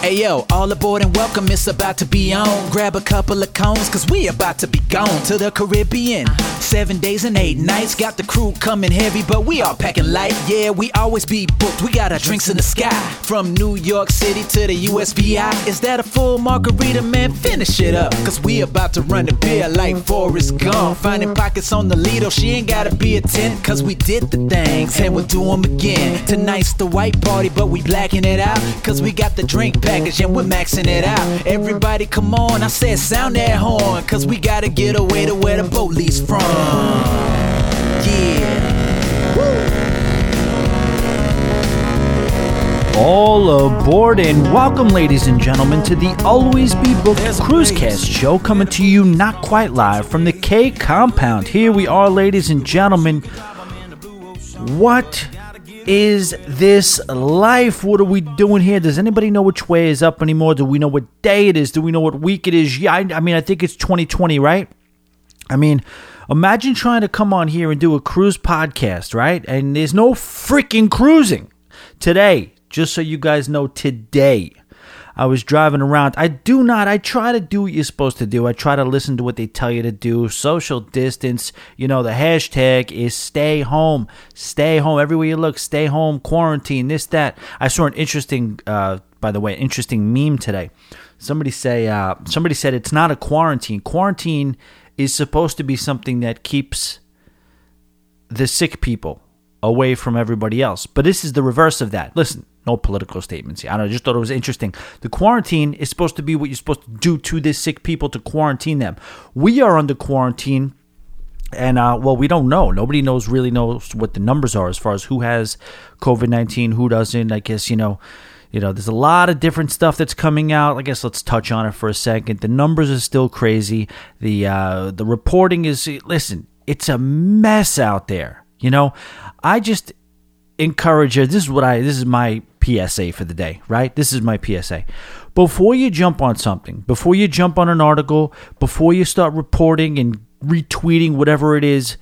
Hey yo, all aboard and welcome, it's about to be on. Grab a couple of cones, cause we about to be gone to the Caribbean. Seven days and eight nights, got the crew coming heavy, but we all packing light. Yeah, we always be booked, we got our drinks in the sky. From New York City to the USVI. Is that a full margarita, man? Finish it up, cause we about to run the beer like Forrest Gump. Finding pockets on the Lido, she ain't gotta be a 10, cause we did the things and we'll do them again. Tonight's the white party, but we blacking it out, cause we got the drink package and we're maxing it out. Everybody come on, I said sound that horn, cause we gotta get away to where the boat leaves from. Yeah. All aboard and welcome, ladies and gentlemen, to the Always Be Booked Cruisecast show coming to you not quite live from the K compound. Here we are, ladies and gentlemen. What is this life? What are we doing here? Does anybody know which way is up anymore? Do we know what day it is? Do we know what week it is? Yeah, I, I mean, I think it's 2020, right? I mean, imagine trying to come on here and do a cruise podcast, right? And there's no freaking cruising today. Just so you guys know, today I was driving around. I do not, I try to do what you're supposed to do. I try to listen to what they tell you to do. Social distance, you know, the hashtag is stay home. Stay home. Everywhere you look, stay home, quarantine, this, that. I saw an interesting, uh, by the way, interesting meme today. Somebody say, uh, somebody said it's not a quarantine. Quarantine is supposed to be something that keeps the sick people away from everybody else. But this is the reverse of that. Listen, no political statements here. I, just thought it was interesting. The quarantine is supposed to be what you're supposed to do to the sick people to quarantine them. We are under quarantine. And uh, well, we don't know. Nobody knows really knows what the numbers are as far as who has COVID nineteen, who doesn't. I guess you know, you know, there's a lot of different stuff that's coming out. I guess let's touch on it for a second. The numbers are still crazy. The uh, the reporting is listen, it's a mess out there. You know, I just encourage you. This is what I. This is my PSA for the day. Right. This is my PSA. Before you jump on something, before you jump on an article, before you start reporting and retweeting whatever it is,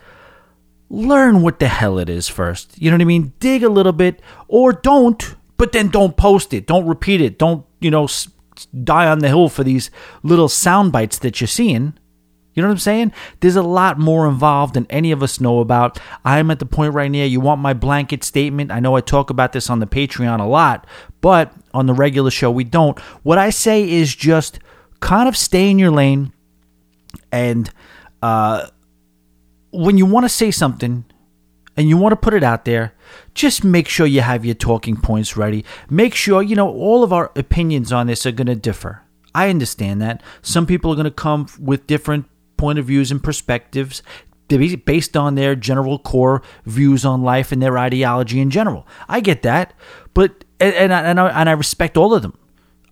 learn what the hell it is first. You know what I mean? Dig a little bit, or don't. But then don't post it. Don't repeat it. Don't you know? Die on the hill for these little sound bites that you're seeing. You know what I'm saying? There's a lot more involved than any of us know about. I'm at the point right now, you want my blanket statement. I know I talk about this on the Patreon a lot, but on the regular show, we don't. What I say is just kind of stay in your lane. And uh, when you want to say something and you want to put it out there, just make sure you have your talking points ready. Make sure, you know, all of our opinions on this are going to differ. I understand that. Some people are going to come with different point of views and perspectives based on their general core views on life and their ideology in general. I get that, but and I, and I, and I respect all of them.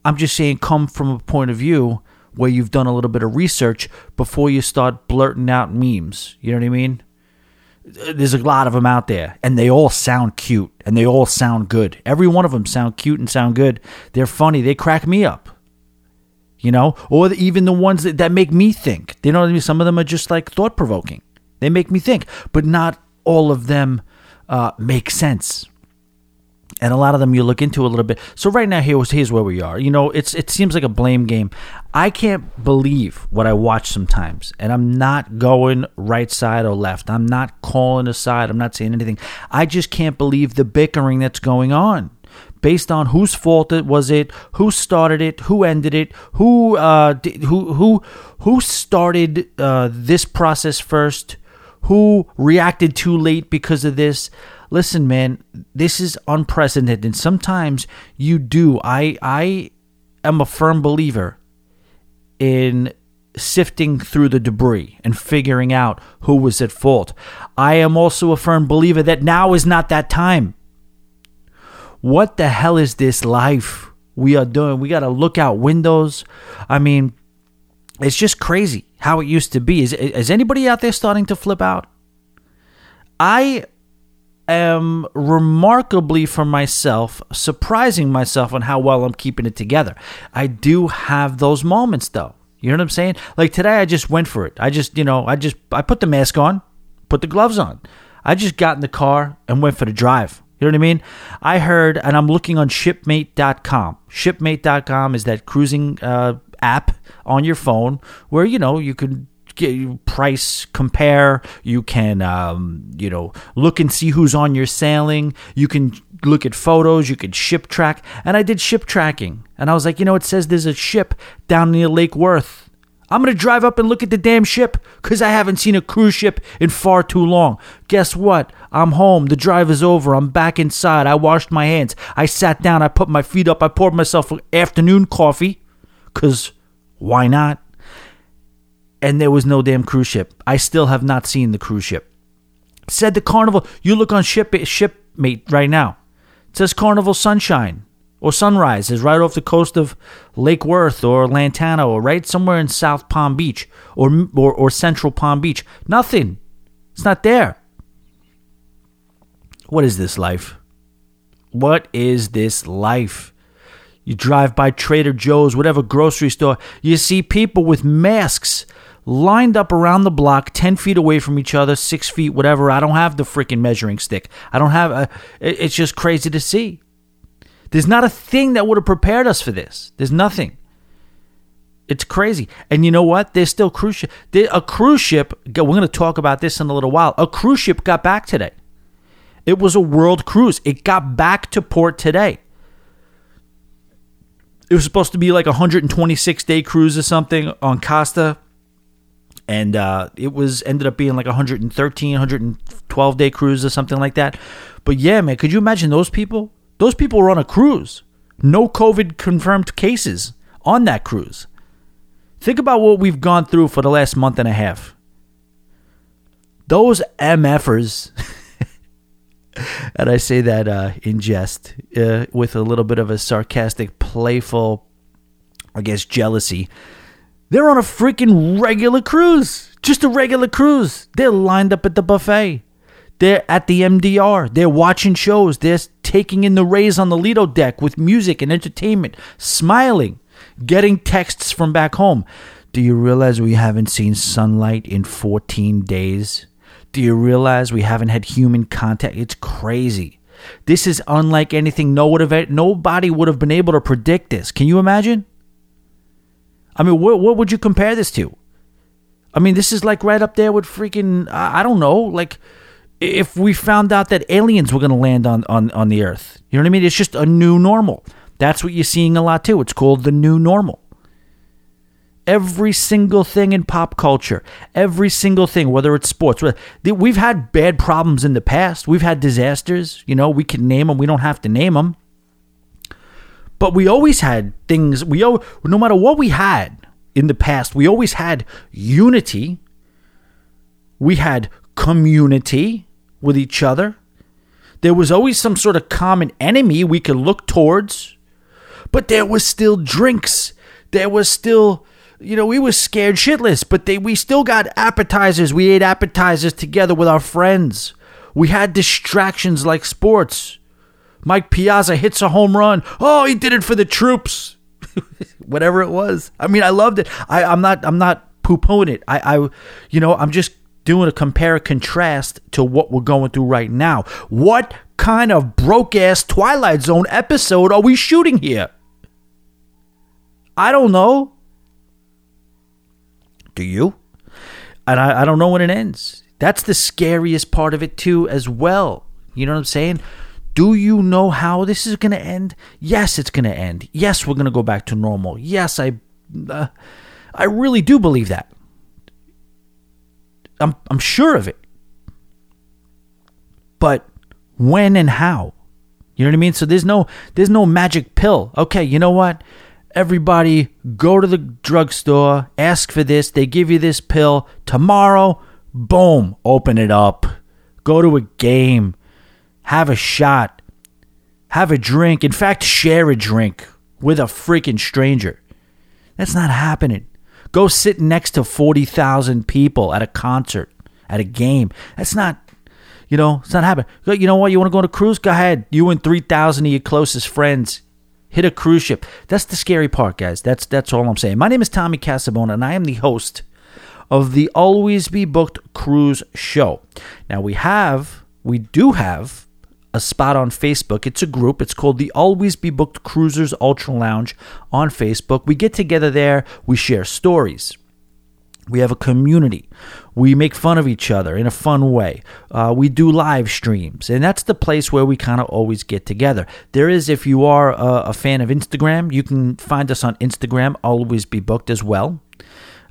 I'm just saying, come from a point of view where you've done a little bit of research before you start blurting out memes. You know what I mean? There's a lot of them out there, and they all sound cute and they all sound good. Every one of them sound cute and sound good. They're funny. They crack me up you know, or even the ones that, that make me think. You know what I mean? Some of them are just like thought provoking. They make me think, but not all of them uh, make sense. And a lot of them you look into a little bit. So right now, here's here's where we are. You know, it's it seems like a blame game. I can't believe what I watch sometimes, and I'm not going right side or left. I'm not calling a side. I'm not saying anything. I just can't believe the bickering that's going on based on whose fault it was it, who started it, who ended it, who uh, did, who who who started uh, this process first, who reacted too late because of this. Listen, man, this is unprecedented, and sometimes you do. I I am a firm believer in sifting through the debris and figuring out who was at fault. I am also a firm believer that now is not that time. What the hell is this life we are doing? We got to look out windows. I mean, it's just crazy how it used to be. Is, is anybody out there starting to flip out? I am remarkably for myself surprising myself on how well I'm keeping it together. I do have those moments though. You know what I'm saying? Like today I just went for it. I just, you know, I just I put the mask on, put the gloves on. I just got in the car and went for the drive. You know what I mean? I heard, and I'm looking on shipmate.com. Shipmate.com is that cruising uh, app on your phone where, you know, you can get price compare. You can, um, you know, look and see who's on your sailing. You can look at photos. You could ship track. And I did ship tracking. And I was like, you know, it says there's a ship down near Lake Worth I'm going to drive up and look at the damn ship because I haven't seen a cruise ship in far too long. Guess what? I'm home. The drive is over. I'm back inside. I washed my hands. I sat down. I put my feet up. I poured myself afternoon coffee because why not? And there was no damn cruise ship. I still have not seen the cruise ship. Said the Carnival. You look on ship shipmate right now. It says Carnival Sunshine or Sunrise is right off the coast of Lake Worth or Lantana or right somewhere in South Palm Beach or, or, or Central Palm Beach. Nothing. It's not there. What is this life? What is this life? You drive by Trader Joe's, whatever grocery store, you see people with masks lined up around the block, 10 feet away from each other, six feet, whatever. I don't have the freaking measuring stick. I don't have uh, a, it's just crazy to see. There's not a thing that would have prepared us for this. There's nothing. It's crazy. And you know what? There's still cruise ship. A cruise ship, we're going to talk about this in a little while. A cruise ship got back today. It was a world cruise. It got back to port today. It was supposed to be like a 126 day cruise or something on Costa. And uh, it was ended up being like 113, 112 day cruise or something like that. But yeah, man, could you imagine those people? Those people were on a cruise. No COVID confirmed cases on that cruise. Think about what we've gone through for the last month and a half. Those MFers, and I say that uh, in jest, uh, with a little bit of a sarcastic, playful, I guess, jealousy. They're on a freaking regular cruise. Just a regular cruise. They're lined up at the buffet. They're at the MDR. They're watching shows. They're taking in the rays on the Lido deck with music and entertainment, smiling, getting texts from back home. Do you realize we haven't seen sunlight in 14 days? Do you realize we haven't had human contact? It's crazy. This is unlike anything no would have, nobody would have been able to predict this. Can you imagine? I mean, what, what would you compare this to? I mean, this is like right up there with freaking, I don't know, like if we found out that aliens were going to land on, on, on the earth. You know what I mean? It's just a new normal. That's what you're seeing a lot too. It's called the new normal. Every single thing in pop culture, every single thing, whether it's sports, we've had bad problems in the past. We've had disasters. You know, we can name them. We don't have to name them. But we always had things. We no matter what we had in the past, we always had unity. We had community with each other. There was always some sort of common enemy we could look towards. But there was still drinks. There was still, you know, we were scared shitless, but they we still got appetizers. We ate appetizers together with our friends. We had distractions like sports. Mike Piazza hits a home run. Oh, he did it for the troops. Whatever it was. I mean, I loved it. I, I'm not I'm not poo-pooing it. I, I you know, I'm just doing a compare contrast to what we're going through right now. What kind of broke ass Twilight Zone episode are we shooting here? I don't know. Do you? And I, I don't know when it ends. That's the scariest part of it, too, as well. You know what I'm saying? Do you know how this is going to end? Yes, it's going to end. Yes, we're going to go back to normal. Yes, I, uh, I really do believe that. I'm I'm sure of it. But when and how? You know what I mean? So there's no there's no magic pill. Okay, you know what? Everybody go to the drugstore, ask for this, they give you this pill. Tomorrow, boom, open it up. Go to a game. Have a shot. Have a drink. In fact, share a drink with a freaking stranger. That's not happening. Go sit next to 40,000 people at a concert, at a game. That's not, you know, it's not happening. You know what? You want to go on a cruise? Go ahead. You and 3,000 of your closest friends hit a cruise ship. That's the scary part, guys. That's that's all I'm saying. My name is Tommy Casabona, and I am the host of the Always Be Booked Cruise Show. Now we have, we do have a spot on Facebook. It's a group. It's called the Always Be Booked Cruisers Ultra Lounge on Facebook. We get together there. We share stories. We have a community. We make fun of each other in a fun way. Uh, we do live streams, and that's the place where we kind of always get together. There is, if you are a, a, fan of Instagram, you can find us on Instagram. Always be booked as well.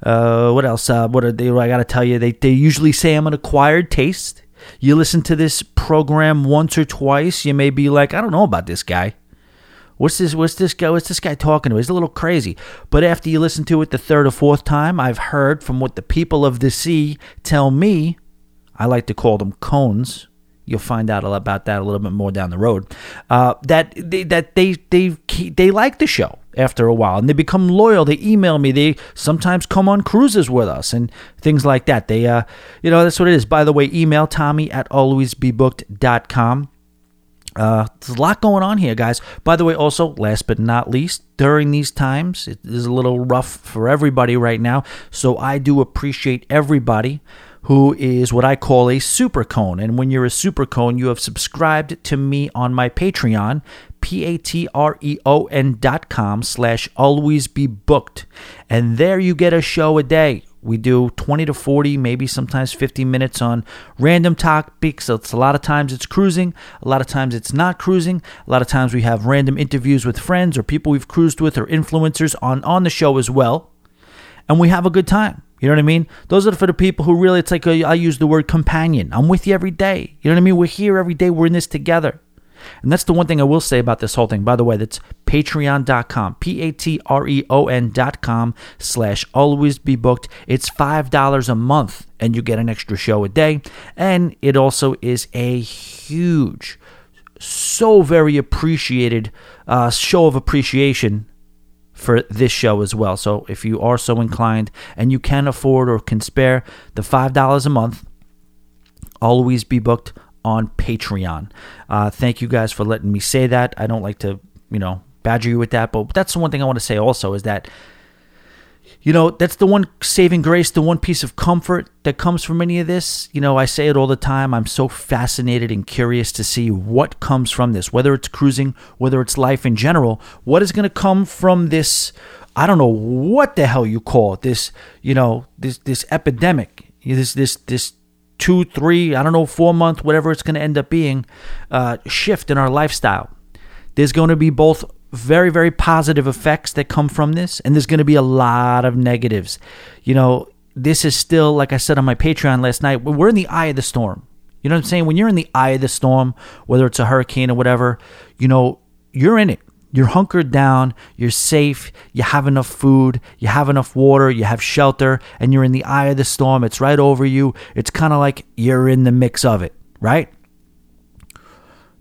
Uh, what else? Uh, what are they? I got to tell you, they they usually say I'm an acquired taste. You listen to this program once or twice, you may be like, I don't know about this guy. What's this? What's this guy? What's this guy talking to? He's a little crazy. But after you listen to it the third or fourth time, I've heard from what the people of the sea tell me. I like to call them cones. You'll find out about that a little bit more down the road. Uh, that they, that they they they like the show after a while and they become loyal. They email me. They sometimes come on cruises with us and things like that. They uh you know that's what it is. By the way, email Tommy at alwaysbebooked.com. Uh, there's a lot going on here, guys. By the way, also, last but not least, during these times, it is a little rough for everybody right now. So I do appreciate everybody who is what I call a super cone. And when you're a super cone, you have subscribed to me on my Patreon, P-A-T-R-E-O-N dot com slash always be booked. And there you get a show a day. We do 20 to 40, maybe sometimes 50 minutes on random topics. So it's a lot of times it's cruising, a lot of times it's not cruising. A lot of times we have random interviews with friends or people we've cruised with or influencers on on the show as well. And we have a good time. You know what I mean? Those are for the people who really, it's like a, I use the word companion. I'm with you every day. You know what I mean? We're here every day. We're in this together. And that's the one thing I will say about this whole thing. By the way, that's patreon.com, P A T R E O N.com slash always be booked. It's $5 a month and you get an extra show a day. And it also is a huge, so very appreciated uh, show of appreciation for this show as well. So if you are so inclined and you can afford or can spare the $5 a month, always be booked on Patreon. Uh, thank you guys for letting me say that. I don't like to, you know, badger you with that, but that's the one thing I want to say also is that, you know, that's the one saving grace, the one piece of comfort that comes from any of this. You know, I say it all the time. I'm so fascinated and curious to see what comes from this, whether it's cruising, whether it's life in general. What is going to come from this? I don't know what the hell you call it. This, you know, this this epidemic, this this this two, three, I don't know, four month, whatever it's going to end up being, uh, shift in our lifestyle. There's going to be both very, very positive effects that come from this, and there's going to be a lot of negatives. You know, this is still, like I said on my Patreon last night, we're in the eye of the storm. You know what I'm saying? When you're in the eye of the storm, whether it's a hurricane or whatever, you know, you're in it. You're hunkered down, you're safe, you have enough food, you have enough water, you have shelter, and you're in the eye of the storm. It's right over you. It's kind of like you're in the mix of it, right?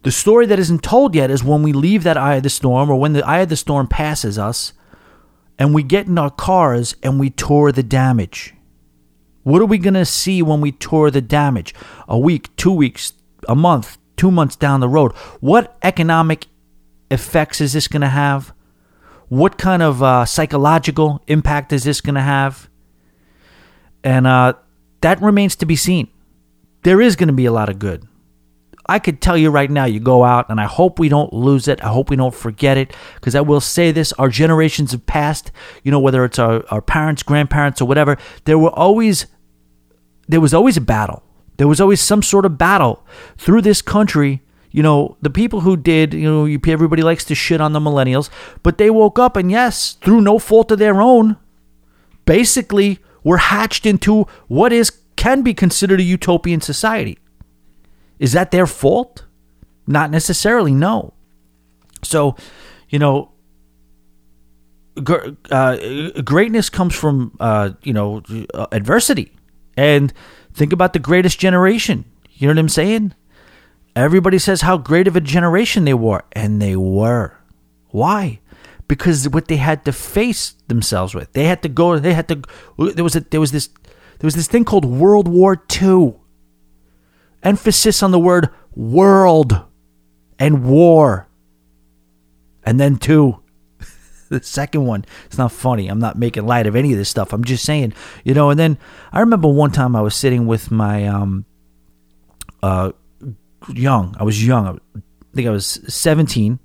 The story that isn't told yet is when we leave that eye of the storm or when the eye of the storm passes us and we get in our cars and we tour the damage. What are we going to see when we tour the damage? A week, two weeks, a month, two months down the road? What economic effects is this going to have? What kind of uh, psychological impact is this going to have? And uh, that remains to be seen. There is going to be a lot of good. I could tell you right now, you go out, and I hope we don't lose it. I hope we don't forget it, because I will say this our generations have passed, you know, whether it's our, our parents, grandparents, or whatever, there were always, there was always a battle. There was always some sort of battle through this country you know, the people who did, you know, everybody likes to shit on the millennials, but they woke up and yes, through no fault of their own, basically were hatched into what is can be considered a utopian society. Is that their fault? Not necessarily, no. So, you know, uh, greatness comes from, uh, you know, adversity. And think about the greatest generation. You know what I'm saying? Everybody says how great of a generation they were, and they were. Why? Because what they had to face themselves with. They had to go. They had to. There was a. There was this. There was this thing called World War II. Emphasis on the word world and war. And then two. the second one. It's not funny. I'm not making light of any of this stuff. I'm just saying, you know. And then I remember one time I was sitting with my um, uh, young. I was young, I think I was 17,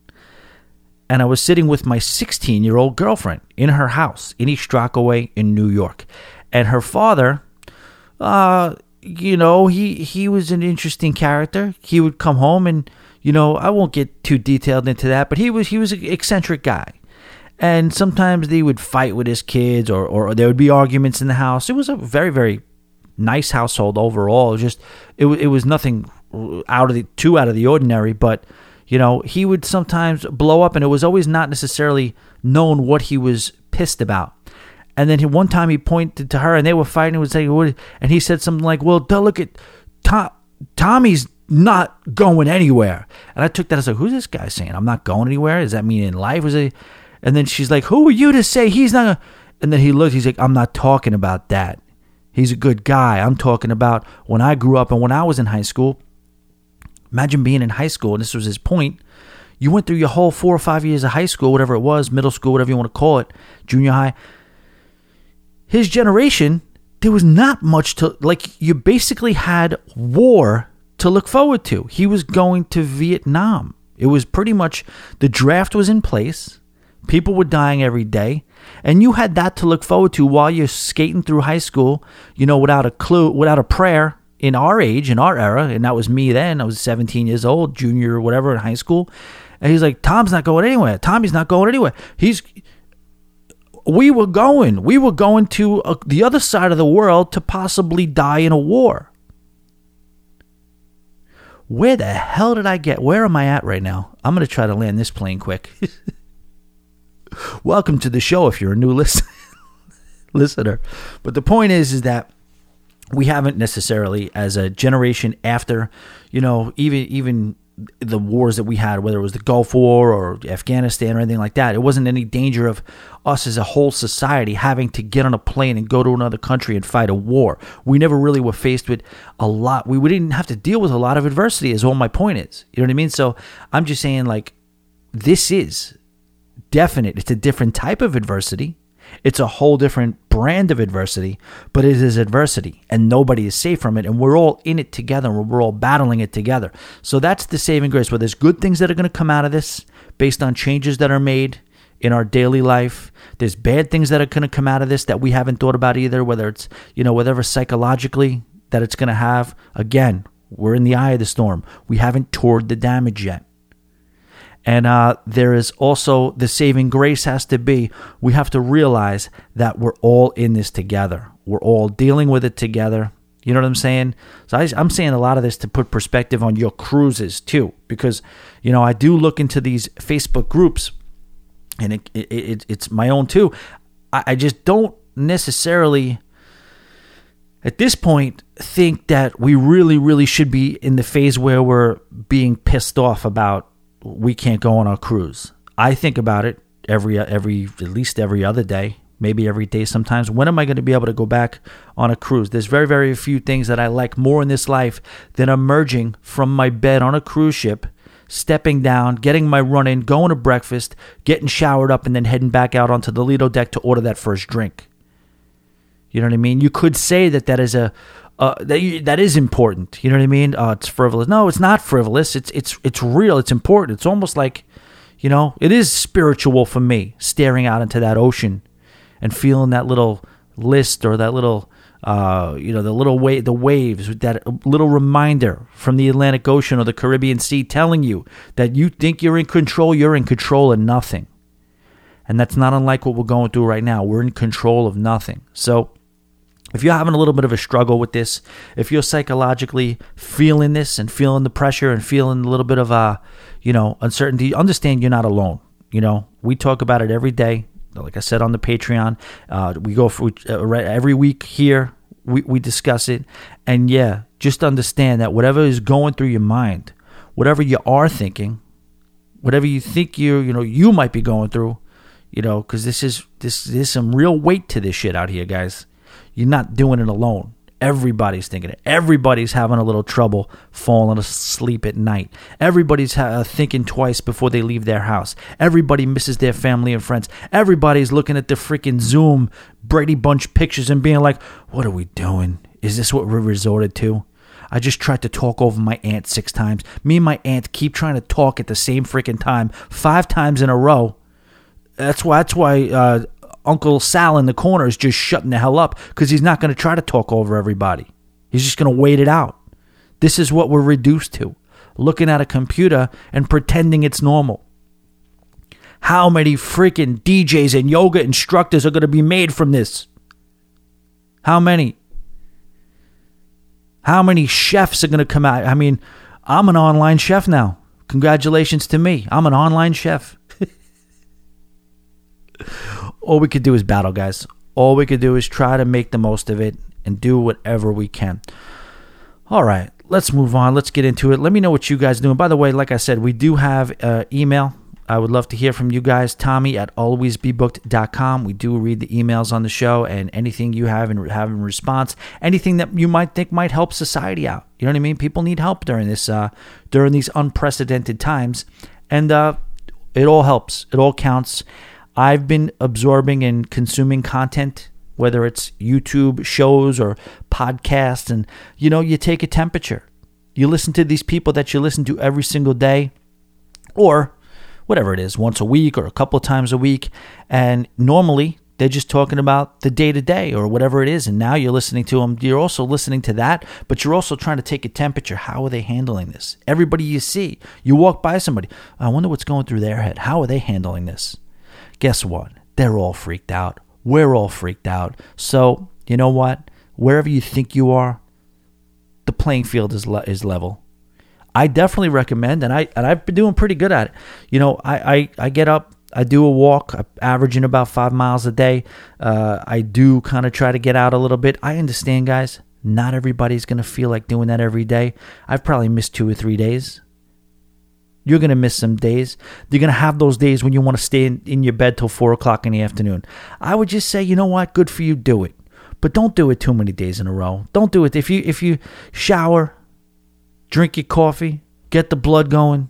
and I was sitting with my 16 year old girlfriend in her house in East Rockaway in New York. And her father, uh, you know, he, he was an interesting character. He would come home and, you know, I won't get too detailed into that, but he was he was an eccentric guy. And sometimes they would fight with his kids or, or there would be arguments in the house. It was a very, very nice household overall. It just it, it was nothing out of the too out of the ordinary, but you know, he would sometimes blow up and it was always not necessarily known what he was pissed about. And then one time he pointed to her and they were fighting and would say, and he said something like, well, look at Tom, Tommy's not going anywhere. And I took that as like, who's this guy saying? I'm not going anywhere. Does that mean in life? Was it? And then she's like, who are you to say he's not? And then he looked, he's like, I'm not talking about that. He's a good guy. I'm talking about when I grew up and when I was in high school. Imagine being in high school, and this was his point. You went through your whole four or five years of high school, whatever it was, middle school, whatever you want to call it, junior high. His generation, there was not much to like. You basically had war to look forward to. He was going to Vietnam. It was pretty much the draft was in place. People were dying every day. And you had that to look forward to while you're skating through high school, you know, without a clue, without a prayer in our age, in our era. And that was me then. I was 17 years old, junior or whatever in high school. And he's like, Tom's not going anywhere. Tommy's not going anywhere. He's. We were going. We were going to a, the other side of the world to possibly die in a war. Where the hell did I get? Where am I at right now? I'm going to try to land this plane quick. welcome to the show if you're a new listen- listener. But the point is, is that we haven't necessarily, as a generation after, you know, even even the wars that we had, whether it was the Gulf War or Afghanistan or anything like that, it wasn't any danger of us as a whole society having to get on a plane and go to another country and fight a war. We never really were faced with a lot. We, we didn't have to deal with a lot of adversity, is all my point is. You know what I mean? So I'm just saying, like, this is definite. It's a different type of adversity. It's a whole different brand of adversity, but it is adversity and nobody is safe from it. And we're all in it together. And We're all battling it together. So that's the saving grace. Where there's good things that are going to come out of this based on changes that are made in our daily life. There's bad things that are going to come out of this that we haven't thought about either, whether it's, you know, whatever psychologically that it's going to have. Again, we're in the eye of the storm. We haven't toured the damage yet. And uh, there is also the saving grace has to be we have to realize that we're all in this together. We're all dealing with it together. You know what I'm saying? So I, am saying a lot of this to put perspective on your cruises too, because you know I do look into these Facebook groups, and it, it, it it's my own too. I, I just don't necessarily at this point think that we really really should be in the phase where we're being pissed off about we can't go on a cruise. I think about it every every at least every other day, maybe every day sometimes. When am I going to be able to go back on a cruise? There's very very few things that I like more in this life than emerging from my bed on a cruise ship, stepping down, getting my run in, going to breakfast, getting showered up and then heading back out onto the Lido deck to order that first drink. You know what I mean? You could say that that is a uh, that that is important. You know what I mean? Uh, it's frivolous. No, it's not frivolous. It's it's it's real. It's important. It's almost like, you know, it is spiritual for me. Staring out into that ocean, and feeling that little list or that little, uh, you know, the little wave, the waves, that little reminder from the Atlantic Ocean or the Caribbean Sea, telling you that you think you're in control. You're in control of nothing, and that's not unlike what we're going through right now. We're in control of nothing. So if you're having a little bit of a struggle with this, if you're psychologically feeling this and feeling the pressure and feeling a little bit of uh, you know, uncertainty, understand you're not alone. You know, we talk about it every day. Like I said on the Patreon, uh, we go for uh, every week here. We we discuss it, and yeah, just understand that whatever is going through your mind, whatever you are thinking, whatever you think you you know you might be going through, you know, because this is this there's some real weight to this shit out here, guys. You're not doing it alone. Everybody's thinking it. Everybody's having a little trouble falling asleep at night. Everybody's ha- uh, thinking twice before they leave their house. Everybody misses their family and friends. Everybody's looking at the freaking Zoom Brady Bunch pictures and being like, what are we doing? Is this what we're resorted to? I just tried to talk over my aunt six times. Me and my aunt keep trying to talk at the same freaking time, five times in a row. That's why. That's why uh, Uncle Sal in the corner is just shutting the hell up because he's not going to try to talk over everybody. He's just going to wait it out. This is what we're reduced to: looking at a computer and pretending it's normal. How many freaking DJs and yoga instructors are going to be made from this? How many? How many chefs are going to come out? I mean, I'm an online chef now. Congratulations to me. I'm an online chef. All we could do is battle, guys. All we could do is try to make the most of it and do whatever we can. All right, let's move on. Let's get into it. Let me know what you guys do. And by the way, like I said, we do have uh, email I would love to hear from you guys. Tommy at alwaysbebooked.com. We do read the emails on the show and anything you have in, have in response, anything that you might think might help society out. You know what I mean? People need help during this uh, during these unprecedented times, and uh, it all helps. It all counts. I've been absorbing and consuming content, whether it's YouTube shows or podcasts, and you know, you take a temperature. You listen to these people that you listen to every single day, or whatever it is, once a week or a couple of times a week. And normally they're just talking about the day to day or whatever it is. And now you're listening to them. You're also listening to that, but you're also trying to take a temperature. How are they handling this? Everybody you see, you walk by somebody, I wonder what's going through their head. How are they handling this? Guess what? They're all freaked out. We're all freaked out. So, you know what? Wherever you think you are, the playing field is, le- is level. I definitely recommend, and I and I've been doing pretty good at it. You know, I I, I get up, I do a walk, averaging about five miles a day. Uh, I do kind of try to get out a little bit. I understand, guys. Not everybody's gonna feel like doing that every day. I've probably missed two or three days. You're gonna miss some days. You're gonna have those days when you want to stay in, in your bed till four o'clock in the afternoon. I would just say, you know what? Good for you. Do it but don't do it too many days in a row. Don't do it if you if you shower drink your coffee, get the blood going.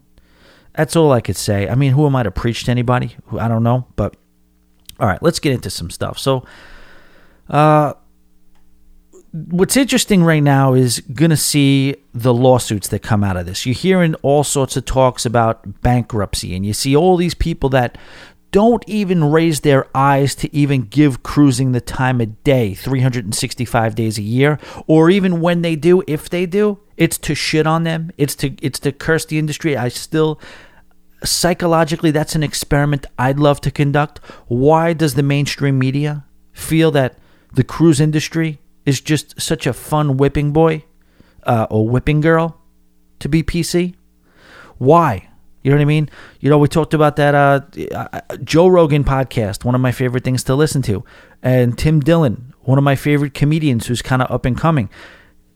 That's all I could say. I mean, who am I to preach to anybody? I don't know, but all right, let's get into some stuff. So, uh, what's interesting right now is going to see the lawsuits that come out of this. You're hearing all sorts of talks about bankruptcy, and you see all these people that don't even raise their eyes to even give cruising the time of day 365 days a year or even when they do if they do it's to shit on them. It's to it's to curse the industry. I still psychologically that's an experiment i'd love to conduct. Why does the mainstream media feel that the cruise industry is just such a fun whipping boy uh, or whipping girl to be pc why you know what I mean? You know, we talked about that uh, uh, Joe Rogan podcast, one of my favorite things to listen to, and Tim Dillon, one of my favorite comedians who's kind of up and coming.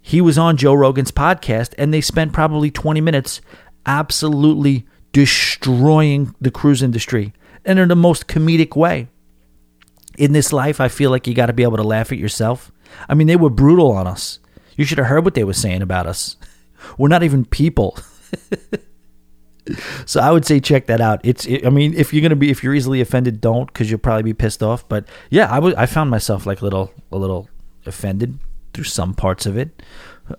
He was on Joe Rogan's podcast, and they spent probably 20 minutes absolutely destroying the cruise industry and in the most comedic way. In this life, I feel like you got to be able to laugh at yourself. I mean, they were brutal on us. You should have heard what they were saying about us. We're not even people. so I would say check that out. It's, it, I mean, if you're gonna be, if you're easily offended, don't, because you'll probably be pissed off. But yeah, I was, I found myself like a little, a little offended through some parts of it,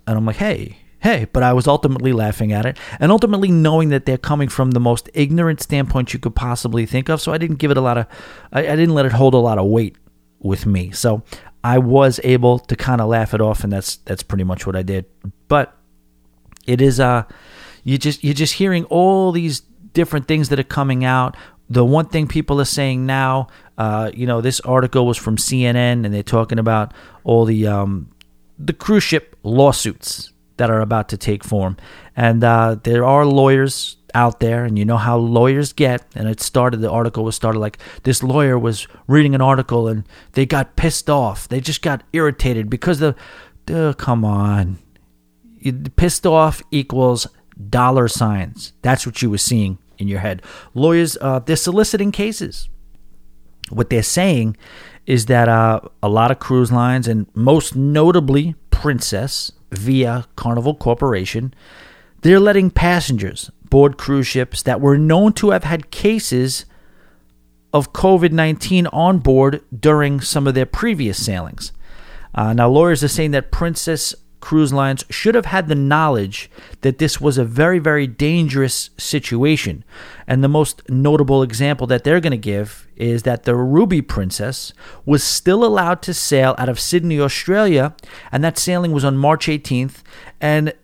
and I'm like, hey, hey. But I was ultimately laughing at it, and ultimately knowing that they're coming from the most ignorant standpoint you could possibly think of. So I didn't give it a lot of, I, I didn't let it hold a lot of weight with me. So I was able to kind of laugh it off, and that's that's pretty much what I did. But it is uh you just you're just hearing all these different things that are coming out. The one thing people are saying now, uh, you know, this article was from CNN, and they're talking about all the um, the cruise ship lawsuits that are about to take form, and uh, there are lawyers out there, and you know how lawyers get. And it started. The article was started like this lawyer was reading an article, and they got pissed off. They just got irritated because the, the come on, pissed off equals dollar signs. That's what you were seeing in your head. Lawyers, uh, they're soliciting cases. What they're saying is that uh, a lot of cruise lines, and most notably Princess via Carnival Corporation, they're letting passengers board cruise ships that were known to have had cases of COVID 19 on board during some of their previous sailings. Uh, now, lawyers are saying that Princess Cruise Lines should have had the knowledge that this was a very, very dangerous situation. And the most notable example that they're going to give is that the Ruby Princess was still allowed to sail out of Sydney, Australia, and that sailing was on March 18th. And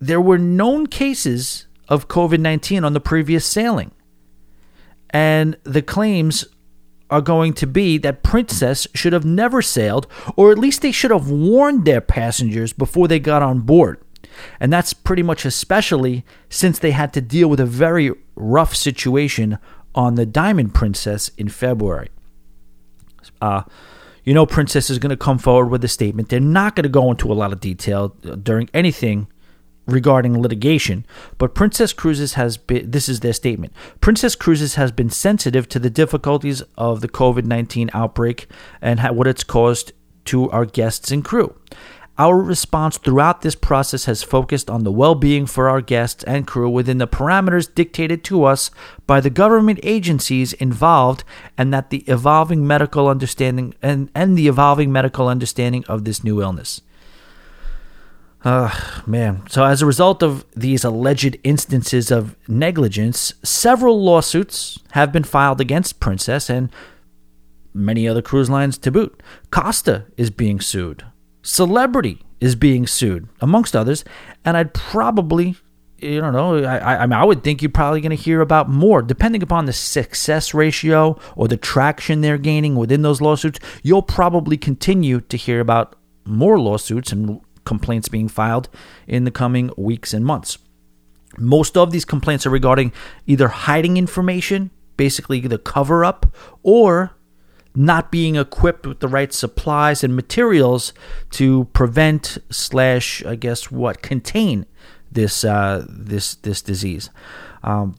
there were known cases of COVID 19 on the previous sailing. And the claims are going to be that Princess should have never sailed, or at least they should have warned their passengers before they got on board. And that's pretty much especially since they had to deal with a very rough situation on the Diamond Princess in February. Uh, you know, Princess is going to come forward with a statement. They're not going to go into a lot of detail during anything regarding litigation, but Princess Cruises has been this is their statement. Princess Cruises has been sensitive to the difficulties of the COVID-19 outbreak and what it's caused to our guests and crew. Our response throughout this process has focused on the well being for our guests and crew within the parameters dictated to us by the government agencies involved and that the evolving medical understanding and, and the evolving medical understanding of this new illness. Uh, man. So, as a result of these alleged instances of negligence, several lawsuits have been filed against Princess and many other cruise lines to boot. Costa is being sued. Celebrity is being sued, amongst others. And I'd probably, you don't know, I, I, mean, I would think you're probably going to hear about more, depending upon the success ratio or the traction they're gaining within those lawsuits. You'll probably continue to hear about more lawsuits and complaints being filed in the coming weeks and months. Most of these complaints are regarding either hiding information, basically the cover up, or not being equipped with the right supplies and materials to prevent slash I guess what contain this uh, this this disease. Um,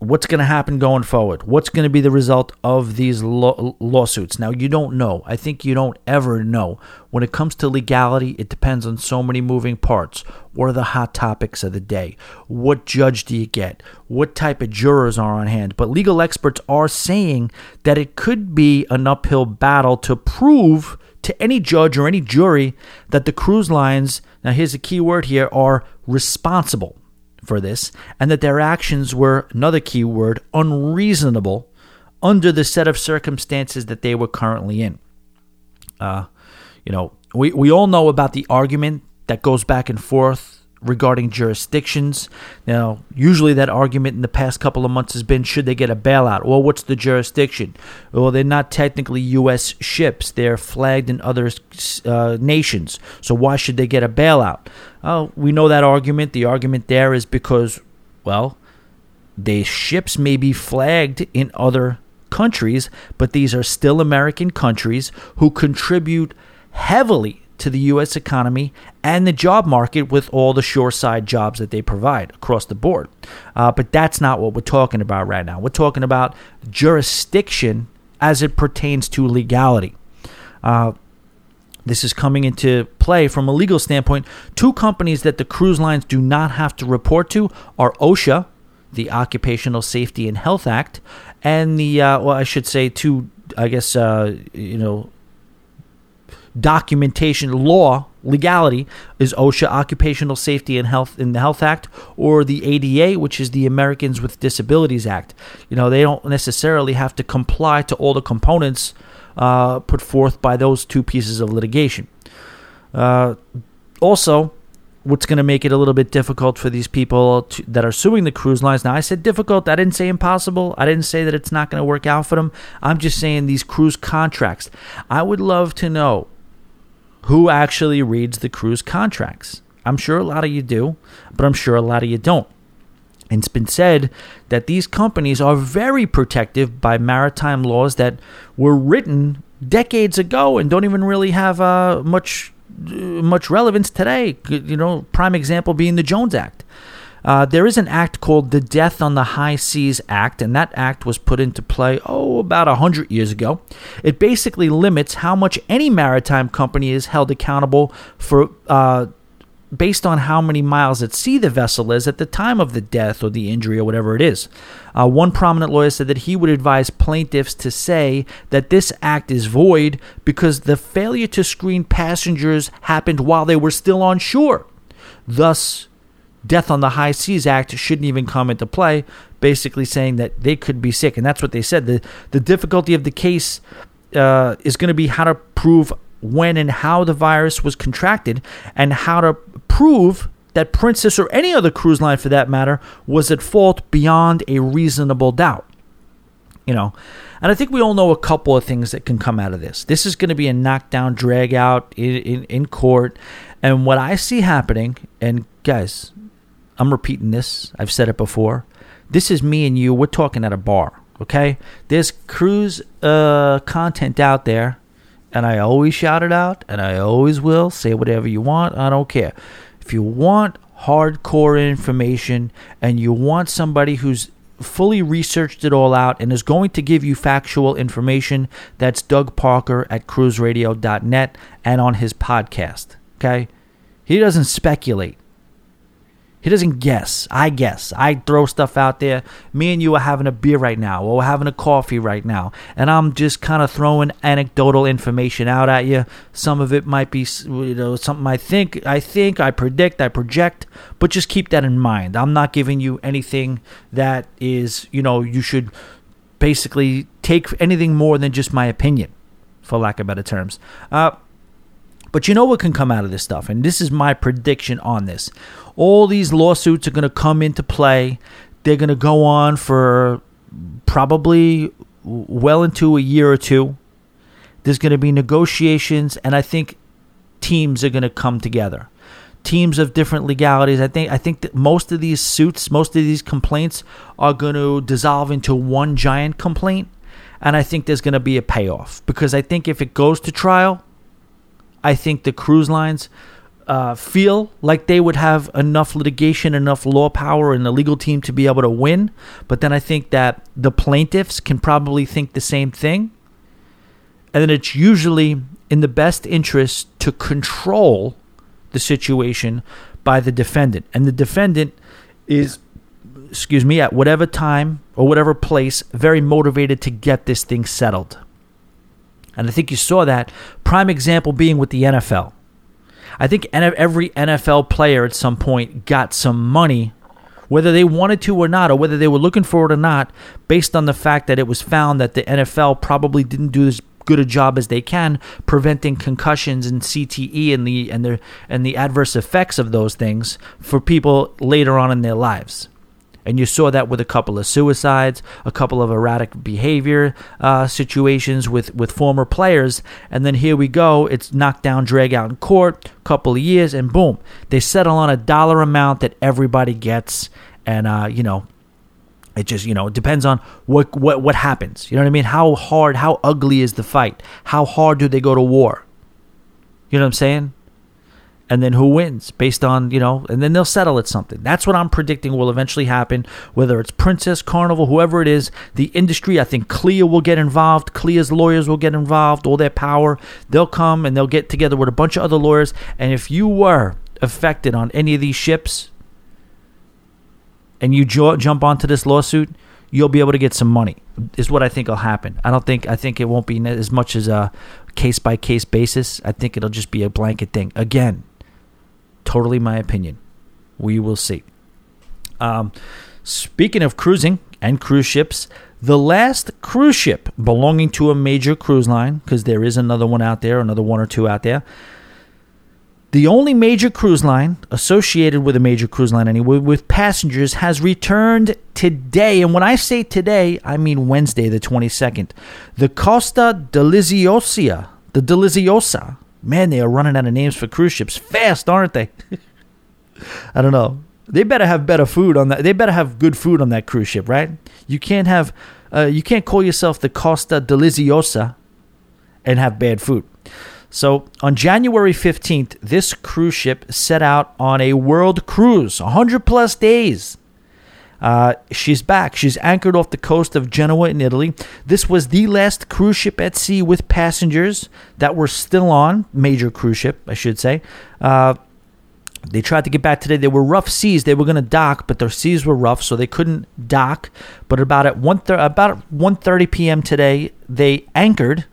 what's going to happen going forward? What's going to be the result of these lawsuits? Now, you don't know. I think you don't ever know. When it comes to legality, it depends on so many moving parts. What are the hot topics of the day? What judge do you get? What type of jurors are on hand? But legal experts are saying that it could be an uphill battle to prove to any judge or any jury that the cruise lines, now here's a key word here, are responsible for this, and that their actions were, another key word, unreasonable under the set of circumstances that they were currently in. Uh, you know, we, we all know about the argument that goes back and forth regarding jurisdictions. Now, usually that argument in the past couple of months has been should they get a bailout? Well, what's the jurisdiction? Well, they're not technically U.S. ships, they're flagged in other uh, nations. So, why should they get a bailout? Oh, we know that argument. The argument there is because, well, the ships may be flagged in other countries, but these are still American countries who contribute heavily to the U.S. economy and the job market with all the shoreside jobs that they provide across the board. Uh, but that's not what we're talking about right now. We're talking about jurisdiction as it pertains to legality. Uh, this is coming into play from a legal standpoint. Two companies that the cruise lines do not have to report to are OSHA, the Occupational Safety and Health Act, and the uh, well, I should say two, I guess uh, you know, documentation law legality is OSHA Occupational Safety and Health in the Health Act or the ADA which is the Americans with Disabilities Act. You know, they don't necessarily have to comply to all the components uh, put forth by those two pieces of litigation. Uh, also, what's going to make it a little bit difficult for these people to, that are suing the cruise lines. Now, I said difficult. I didn't say impossible. I didn't say that it's not going to work out for them. I'm just saying these cruise contracts. I would love to know who actually reads the cruise contracts. I'm sure a lot of you do, but I'm sure a lot of you don't. And it's been said that these companies are very protective by maritime laws that were written decades ago and don't even really have uh, much much relevance today. You know, prime example being the Jones Act. Uh, there is an act called the Death on the High Seas Act, and that act was put into play, oh, about a 100 years ago. It basically limits how much any maritime company is held accountable for uh, based on how many miles at sea the vessel is at the time of the death or the injury or whatever it is. Uh, one prominent lawyer said that he would advise plaintiffs to say that this act is void because the failure to screen passengers happened while they were still on shore. Thus, Death on the High Seas Act shouldn't even come into play, basically saying that they could be sick. And that's what they said. The, the difficulty of the case uh, is going to be how to prove when and how the virus was contracted and how to prove that Princess or any other cruise line for that matter was at fault beyond a reasonable doubt. You know, and I think we all know a couple of things that can come out of this. This is going to be a knockdown, drag out in, in, in court. And what I see happening, and guys, I'm repeating this, I've said it before. This is me and you. We're talking at a bar, okay? There's cruise uh, content out there and I always shout it out, and I always will. Say whatever you want, I don't care. If you want hardcore information and you want somebody who's fully researched it all out and is going to give you factual information, that's Doug Parker at cruiseradio.net and on his podcast. Okay? He doesn't speculate. He doesn't guess. I guess. I throw stuff out there. Me and you are having a beer right now, or we're having a coffee right now, and I'm just kind of throwing anecdotal information out at you. Some of it might be, you know, something I think, I think, I predict, I project, but just keep that in mind. I'm not giving you anything that is, you know, you should basically take anything more than just my opinion, for lack of better terms. Uh, but you know what can come out of this stuff, and this is my prediction on this. All these lawsuits are going to come into play. They're going to go on for probably well into a year or two. There's going to be negotiations, and I think teams are going to come together. Teams of different legalities. I think I think that most of these suits, most of these complaints, are going to dissolve into one giant complaint, and I think there's going to be a payoff because I think if it goes to trial, I think the cruise lines uh, feel like they would have enough litigation, enough law power, and the legal team to be able to win. But then I think that the plaintiffs can probably think the same thing. And then it's usually in the best interest to control the situation by the defendant. And the defendant is, excuse me, at whatever time or whatever place, very motivated to get this thing settled. And I think you saw that. Prime example being with the NFL. I think every NFL player at some point got some money, whether they wanted to or not, or whether they were looking for it or not, based on the fact that it was found that the NFL probably didn't do as good a job as they can preventing concussions and CTE and the and the and the adverse effects of those things for people later on in their lives. And you saw that with a couple of suicides, a couple of erratic behavior uh, situations with, with former players. And then here we go. It's knocked down, drag out in court, couple of years, and boom. They settle on a dollar amount that everybody gets. And, uh, you know, it just you know it depends on what what what happens. You know what I mean? How hard, how ugly is the fight? How hard do they go to war? You know what I'm saying? And then who wins based on you know and then they'll settle at something. That's what i'm predicting will eventually happen whether it's princess carnival whoever it is. The industry i think CLIA will get involved. CLIA's lawyers will get involved all their power. They'll come and they'll get together with a bunch of other lawyers. And if you were affected on any of these ships and you jo- jump onto this lawsuit you'll be able to get some money is what i think will happen. I don't think i think it won't be as much as a case by case basis. I think it'll just be a blanket thing. Again Totally my opinion. We will see. Um, speaking of cruising and cruise ships, the last cruise ship belonging to a major cruise line, because there is another one out there, another one or two out there. The only major cruise line associated with a major cruise line anyway with passengers has returned today. And when I say today, I mean Wednesday, the 22nd. The Costa Deliziosa, the Deliziosa Man, they are running out of names for cruise ships fast, aren't they? I don't know. They better have better food on that. They better have good food on that cruise ship, right? You can't have, uh, you can't call yourself the Costa Deliziosa and have bad food. So on January 15th, this cruise ship set out on a world cruise, 100 plus days. Uh, she's back. She's anchored off the coast of Genoa in Italy. This was the last cruise ship at sea with passengers that were still on, major cruise ship, I should say. Uh, They tried to get back today. There were rough seas. They were going to dock, but their seas were rough, so they couldn't dock. But about at one about 1:30 p.m. today, they anchored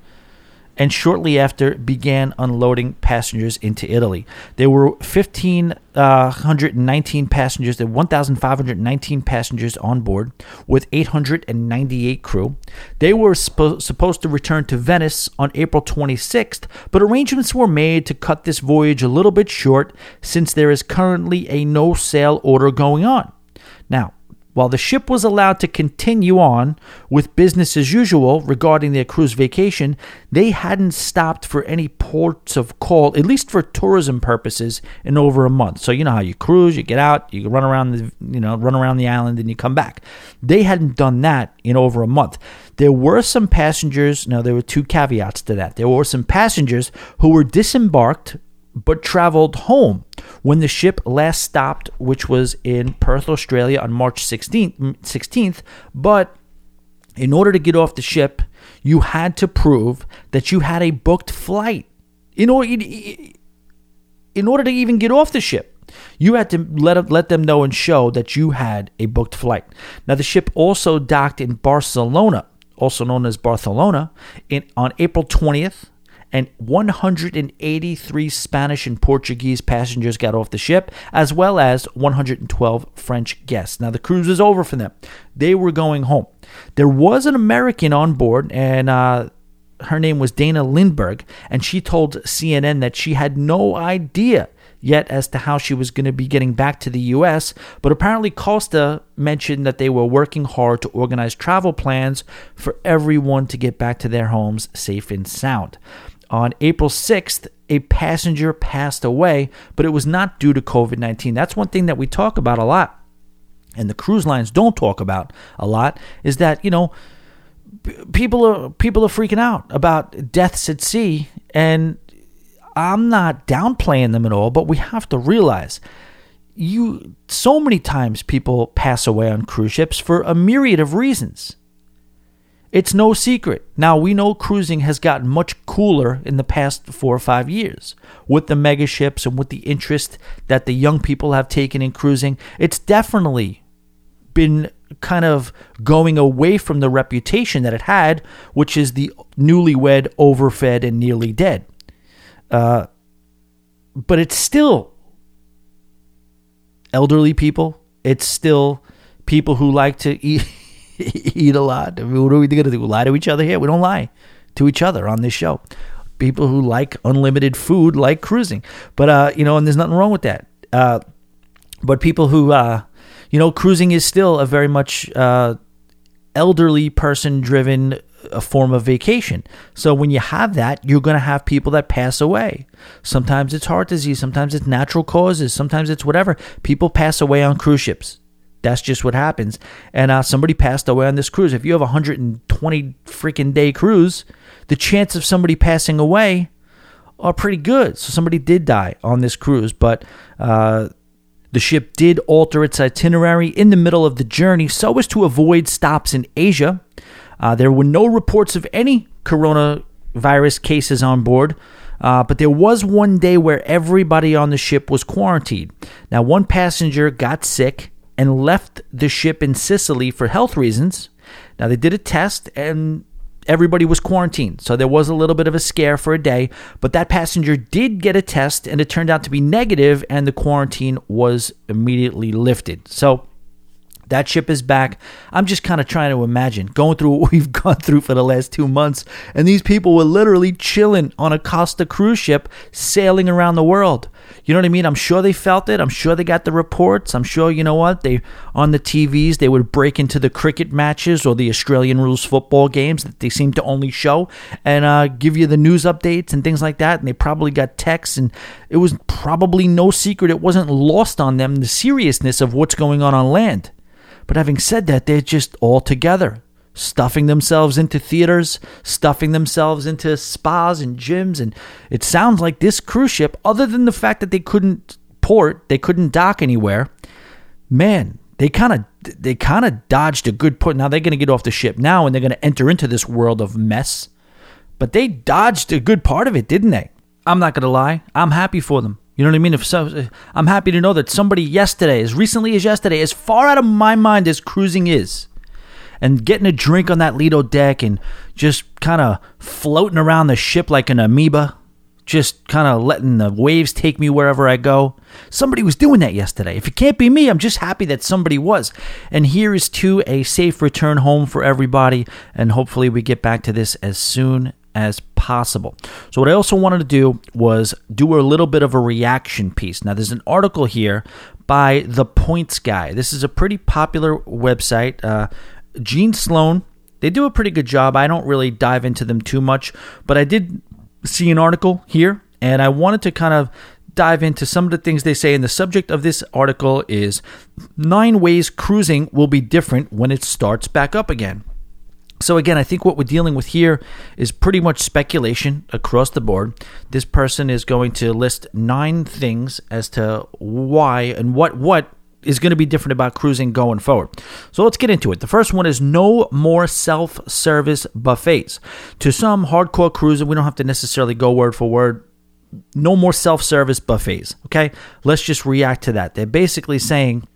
and shortly after began unloading passengers into Italy. There were 1,519 uh, passengers, there 1,519 passengers on board with 898 crew. They were spo- supposed to return to Venice on April 26th, but arrangements were made to cut this voyage a little bit short since there is currently a no sail order going on. Now, while the ship was allowed to continue on with business as usual regarding their cruise vacation, they hadn't stopped for any ports of call, at least for tourism purposes, in over a month. So you know how you cruise, you get out, you run around the you know run around the island, and you come back. They hadn't done that in over a month. There were some passengers. Now there were two caveats to that. There were some passengers who were disembarked but traveled home when the ship last stopped, which was in Perth, Australia on March 16th, 16th. But in order to get off the ship, you had to prove that you had a booked flight. In order, in order to even get off the ship, you had to let, let them know and show that you had a booked flight. Now, the ship also docked in Barcelona, also known as Barcelona, in, on April 20th and 183 Spanish and Portuguese passengers got off the ship, as well as 112 French guests. Now, the cruise is over for them. They were going home. There was an American on board, and uh, her name was Dana Lindberg, and she told CNN that she had no idea yet as to how she was going to be getting back to the U.S., but apparently Costa mentioned that they were working hard to organize travel plans for everyone to get back to their homes safe and sound. On April 6th, a passenger passed away, but it was not due to COVID 19. That's one thing that we talk about a lot, and the cruise lines don't talk about a lot, is that, you know, people are people are freaking out about deaths at sea and I'm not downplaying them at all but we have to realize you so many times people pass away on cruise ships for a myriad of reasons it's no secret. Now, we know cruising has gotten much cooler in the past four or five years. With the mega ships and with the interest that the young people have taken in cruising, it's definitely been kind of going away from the reputation that it had, which is the newlywed, overfed, and nearly dead. Uh, but it's still elderly people. It's still people who like to eat. eat a lot. what are we going to do? Lie to each other here? We don't lie to each other on this show. People who like unlimited food like cruising, but uh, you know, and there's nothing wrong with that. Uh, but people who, uh, you know, cruising is still a very much uh, elderly person driven a form of vacation. So when you have that, you're going to have people that pass away. Sometimes it's heart disease, sometimes it's natural causes, sometimes it's whatever. People pass away on cruise ships. That's just what happens. And uh, somebody passed away on this cruise. If you have a 120 freaking day cruise, the chance of somebody passing away are pretty good. So somebody did die on this cruise, but uh, the ship did alter its itinerary in the middle of the journey so as to avoid stops in Asia. Uh, there were no reports of any coronavirus cases on board. Uh, but there was one day where everybody on the ship was quarantined. Now, one passenger got sick and left the ship in Sicily for health reasons. Now, they did a test and everybody was quarantined. So there was a little bit of a scare for a day, but that passenger did get a test and it turned out to be negative and the quarantine was immediately lifted. So that ship is back. I'm just kind of trying to imagine going through what we've gone through for the last two months. And these people were literally chilling on a Costa cruise ship sailing around the world. You know what I mean? I'm sure they felt it. I'm sure they got the reports. I'm sure, you know what? They on the TVs, they would break into the cricket matches or the Australian rules football games that they seem to only show and uh, give you the news updates and things like that. And they probably got texts, and it was probably no secret. It wasn't lost on them the seriousness of what's going on on land. But having said that, they're just all together, stuffing themselves into theaters, stuffing themselves into spas and gyms. And it sounds like this cruise ship, other than the fact that they couldn't port, they couldn't dock anywhere, man, they kind of they kind of dodged a good put. Now they're going to get off the ship now and they're going to enter into this world of mess. But they dodged a good part of it, didn't they? I'm not going to lie. I'm happy for them. You know what I mean? If so, I'm happy to know that somebody yesterday, as recently as yesterday, as far out of my mind as cruising is, and getting a drink on that Lido deck and just kind of floating around the ship like an amoeba, just kind of letting the waves take me wherever I go. Somebody was doing that yesterday. If it can't be me, I'm just happy that somebody was. And here is to a safe return home for everybody. And hopefully, we get back to this as soon as possible. So, what I also wanted to do was do a little bit of a reaction piece. Now, there's an article here by The Points Guy. This is a pretty popular website. Uh, Gene Sloan, they do a pretty good job. I don't really dive into them too much, but I did see an article here, and I wanted to kind of dive into some of the things they say. And the subject of this article is nine ways cruising will be different when it starts back up again. So, again, I think what we're dealing with here is pretty much speculation across the board. This person is going to list nine things as to why and what, what is going to be different about cruising going forward. So let's get into it. The first one is no more self service buffets. To some hardcore cruiser, we don't have to necessarily go word for word. No more self service buffets. Okay. Let's just react to that. They're basically saying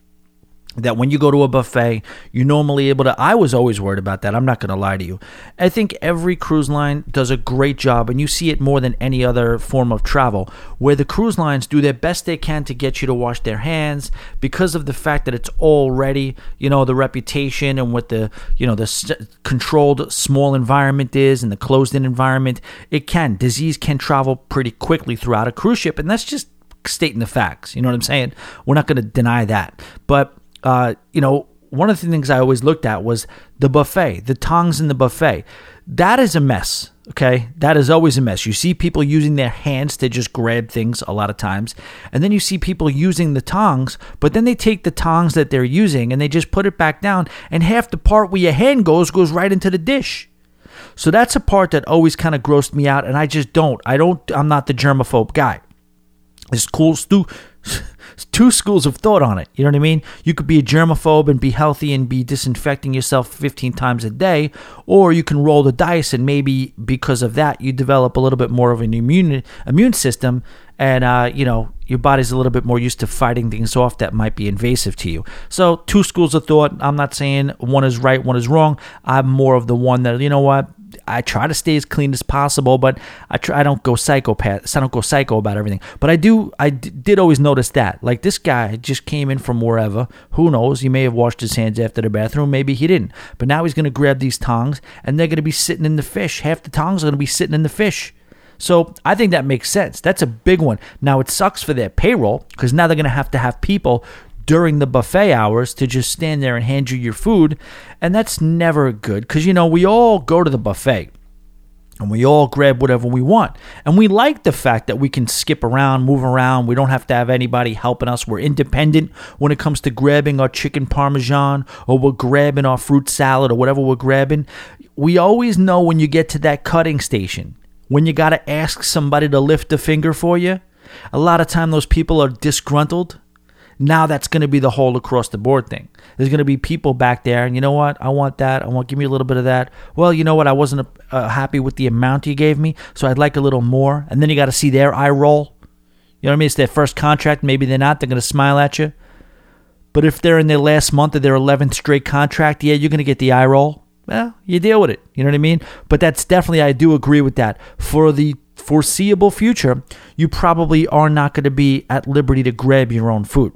that when you go to a buffet, you're normally able to. I was always worried about that. I'm not going to lie to you. I think every cruise line does a great job, and you see it more than any other form of travel, where the cruise lines do their best they can to get you to wash their hands because of the fact that it's already, you know, the reputation and what the, you know, the controlled small environment is and the closed in environment. It can. Disease can travel pretty quickly throughout a cruise ship, and that's just stating the facts. You know what I'm saying? We're not going to deny that. But uh, you know, one of the things I always looked at was the buffet, the tongs in the buffet. That is a mess. Okay. That is always a mess. You see people using their hands to just grab things a lot of times. And then you see people using the tongs, but then they take the tongs that they're using and they just put it back down. And half the part where your hand goes goes right into the dish. So that's a part that always kind of grossed me out. And I just don't. I don't, I'm not the germaphobe guy. It's cool, Stu two schools of thought on it. You know what I mean? You could be a germaphobe and be healthy and be disinfecting yourself 15 times a day, or you can roll the dice and maybe because of that you develop a little bit more of an immune immune system, and uh, you know your body's a little bit more used to fighting things off that might be invasive to you. So two schools of thought. I'm not saying one is right, one is wrong. I'm more of the one that you know what I try to stay as clean as possible, but I try I don't go psychopath. I don't go psycho about everything. But I do. I d- did always notice that. Like this guy just came in from wherever. Who knows? He may have washed his hands after the bathroom. Maybe he didn't. But now he's gonna grab these tongs, and they're gonna be sitting in the fish. Half the tongs are gonna be sitting in the fish. So I think that makes sense. That's a big one. Now it sucks for their payroll because now they're going to have to have people during the buffet hours to just stand there and hand you your food. And that's never good because, you know, we all go to the buffet and we all grab whatever we want. And we like the fact that we can skip around, move around. We don't have to have anybody helping us. We're independent when it comes to grabbing our chicken parmesan or we're grabbing our fruit salad or whatever we're grabbing. We always know when you get to that cutting station, when you got to ask somebody to lift a finger for you. A lot of time those people are disgruntled now that's going to be the whole across the board thing. There's going to be people back there, and you know what? I want that. I want give me a little bit of that. Well, you know what? I wasn't uh, happy with the amount you gave me, so I'd like a little more. And then you got to see their eye roll. You know what I mean? It's their first contract. Maybe they're not. They're going to smile at you. But if they're in their last month of their 11th straight contract, yeah, you're going to get the eye roll. Well, you deal with it. You know what I mean? But that's definitely, I do agree with that. For the foreseeable future, you probably are not going to be at liberty to grab your own food.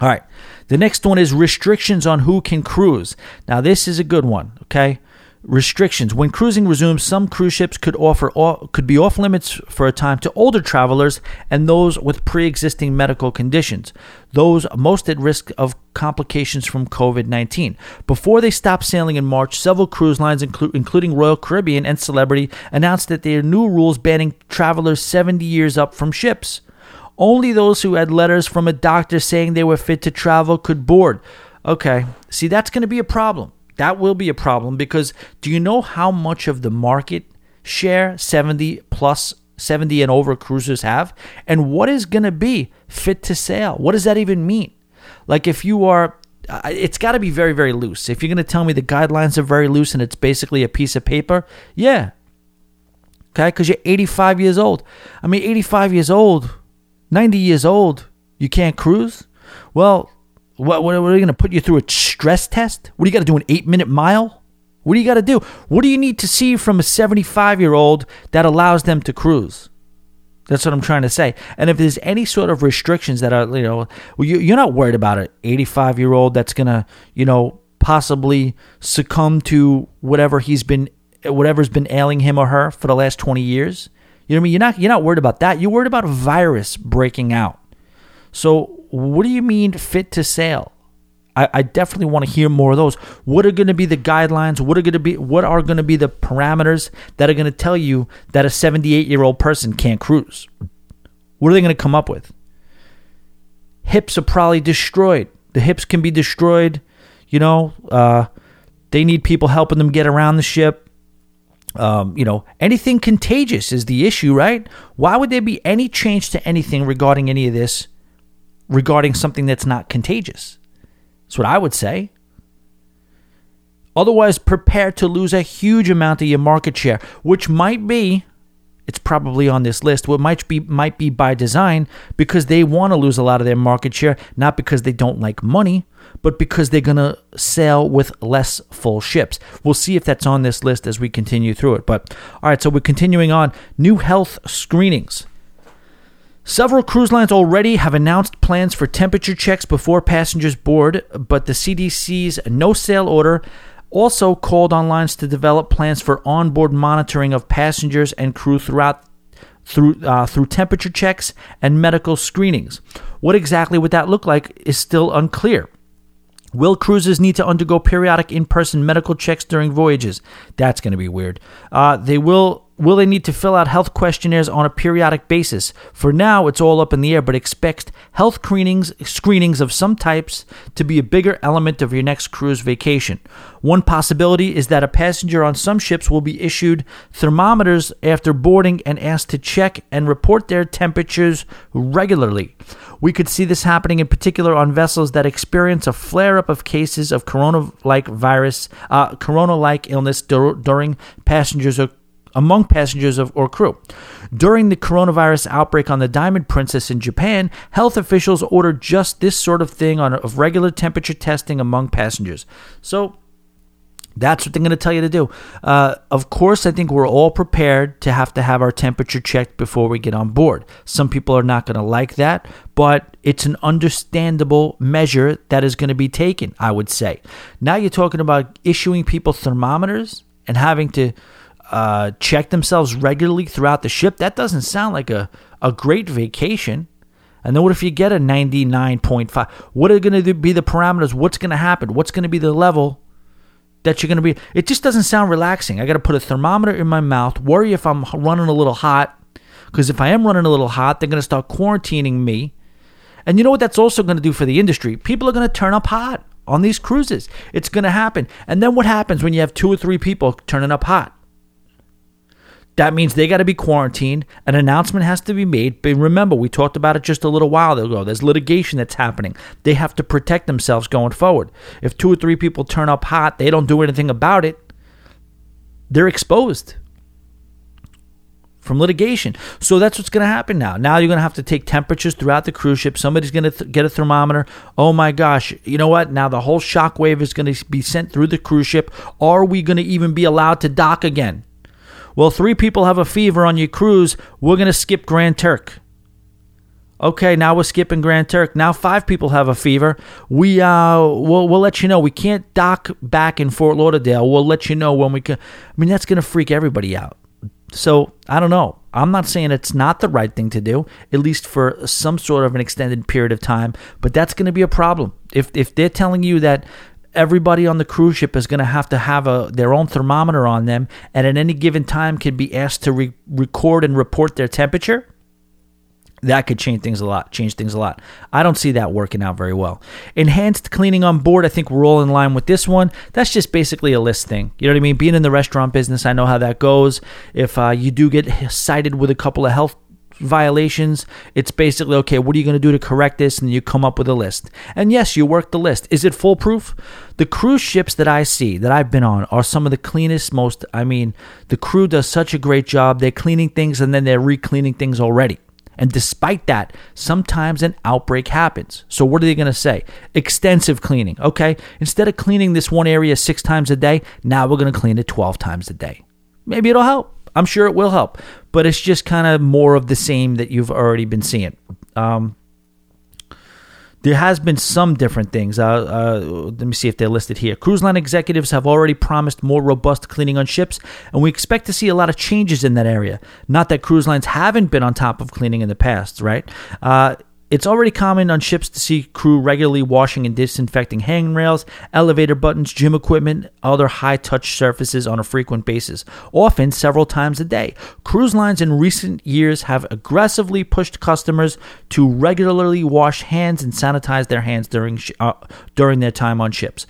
All right. The next one is restrictions on who can cruise. Now, this is a good one, okay? Restrictions. When cruising resumes, some cruise ships could offer could be off limits for a time to older travelers and those with pre-existing medical conditions, those most at risk of complications from COVID-19. Before they stopped sailing in March, several cruise lines inclu- including Royal Caribbean and Celebrity announced that their new rules banning travelers 70 years up from ships. Only those who had letters from a doctor saying they were fit to travel could board. Okay, see, that's going to be a problem. That will be a problem because do you know how much of the market share 70 plus 70 and over cruisers have? And what is going to be fit to sail? What does that even mean? Like, if you are it's got to be very, very loose. If you're going to tell me the guidelines are very loose and it's basically a piece of paper, yeah. Okay, because you're 85 years old. I mean, 85 years old 90 years old, you can't cruise? Well, what, what, are they going to put you through a stress test? What do you got to do, an eight minute mile? What do you got to do? What do you need to see from a 75 year old that allows them to cruise? That's what I'm trying to say. And if there's any sort of restrictions that are, you know, you're not worried about an 85 year old that's going to, you know, possibly succumb to whatever he's been, whatever's been ailing him or her for the last 20 years. You know what I mean? You're not, you're not worried about that. You're worried about a virus breaking out. So what do you mean fit to sail? I, I definitely want to hear more of those. What are going to be the guidelines? What are going to be what are going to be the parameters that are going to tell you that a 78 year old person can't cruise? What are they going to come up with? Hips are probably destroyed. The hips can be destroyed. You know, uh, they need people helping them get around the ship. Um, you know, anything contagious is the issue, right? Why would there be any change to anything regarding any of this, regarding something that's not contagious? That's what I would say. Otherwise, prepare to lose a huge amount of your market share, which might be, it's probably on this list, what might be might be by design because they want to lose a lot of their market share, not because they don't like money, but because they're gonna sail with less full ships. We'll see if that's on this list as we continue through it. But all right, so we're continuing on. New health screenings. Several cruise lines already have announced plans for temperature checks before passengers board, but the CDC's no sail order also called on lines to develop plans for onboard monitoring of passengers and crew throughout through uh, through temperature checks and medical screenings. What exactly would that look like is still unclear. Will cruises need to undergo periodic in-person medical checks during voyages? That's going to be weird. Uh, they will Will they need to fill out health questionnaires on a periodic basis? For now, it's all up in the air, but expect health screenings, screenings of some types to be a bigger element of your next cruise vacation. One possibility is that a passenger on some ships will be issued thermometers after boarding and asked to check and report their temperatures regularly. We could see this happening in particular on vessels that experience a flare up of cases of corona-like virus, uh, corona-like illness dur- during passengers among passengers of, or crew. During the coronavirus outbreak on the Diamond Princess in Japan, health officials ordered just this sort of thing on of regular temperature testing among passengers. So that's what they're going to tell you to do. Uh, of course, I think we're all prepared to have to have our temperature checked before we get on board. Some people are not going to like that, but it's an understandable measure that is going to be taken, I would say. Now you're talking about issuing people thermometers and having to uh, check themselves regularly throughout the ship, that doesn't sound like a, a great vacation. And then what if you get a 99.5? What are going to be the parameters? What's going to happen? What's going to be the level that you're going to be? It just doesn't sound relaxing. I got to put a thermometer in my mouth, worry if I'm running a little hot. Because if I am running a little hot, they're going to start quarantining me. And you know what that's also going to do for the industry? People are going to turn up hot on these cruises. It's going to happen. And then what happens when you have two or three people turning up hot? That means they got to be quarantined. An announcement has to be made. But remember, we talked about it just a little while ago. There's litigation that's happening. They have to protect themselves going forward. If two or three people turn up hot, they don't do anything about it, they're exposed from litigation. So that's what's going to happen now. Now you're going to have to take temperatures throughout the cruise ship. Somebody's going to th- get a thermometer. Oh my gosh. You know what? Now the whole shock wave is going to be sent through the cruise ship. Are we going to even be allowed to dock again? Well, three people have a fever on your cruise. We're going to skip Grand Turk. Okay, now we're skipping Grand Turk. Now five people have a fever. We uh, we'll, we'll let you know. We can't dock back in Fort Lauderdale. We'll let you know when we can. I mean, that's going to freak everybody out. So I don't know. I'm not saying it's not the right thing to do, at least for some sort of an extended period of time. But that's going to be a problem if if they're telling you that everybody on the cruise ship is going to have to have a their own thermometer on them and at any given time can be asked to re- record and report their temperature. That could change things a lot change things a lot. I don't see that working out very well. Enhanced cleaning on board i think we're all in line with this one. That's just basically a list thing. You know what i mean? Being in the restaurant business i know how that goes. If uh, you do get cited with a couple of health violations, it's basically okay, what are you going to do to correct this? And you come up with a list. And yes, you work the list. Is it foolproof? The cruise ships that I see, that I've been on, are some of the cleanest, most, I mean, the crew does such a great job. They're cleaning things and then they're re cleaning things already. And despite that, sometimes an outbreak happens. So, what are they going to say? Extensive cleaning. Okay. Instead of cleaning this one area six times a day, now we're going to clean it 12 times a day. Maybe it'll help. I'm sure it will help. But it's just kind of more of the same that you've already been seeing. Um, there has been some different things. Uh, uh, let me see if they're listed here. Cruise line executives have already promised more robust cleaning on ships, and we expect to see a lot of changes in that area. Not that cruise lines haven't been on top of cleaning in the past, right? Uh, it's already common on ships to see crew regularly washing and disinfecting handrails, elevator buttons, gym equipment, other high touch surfaces on a frequent basis, often several times a day. Cruise lines in recent years have aggressively pushed customers to regularly wash hands and sanitize their hands during, uh, during their time on ships.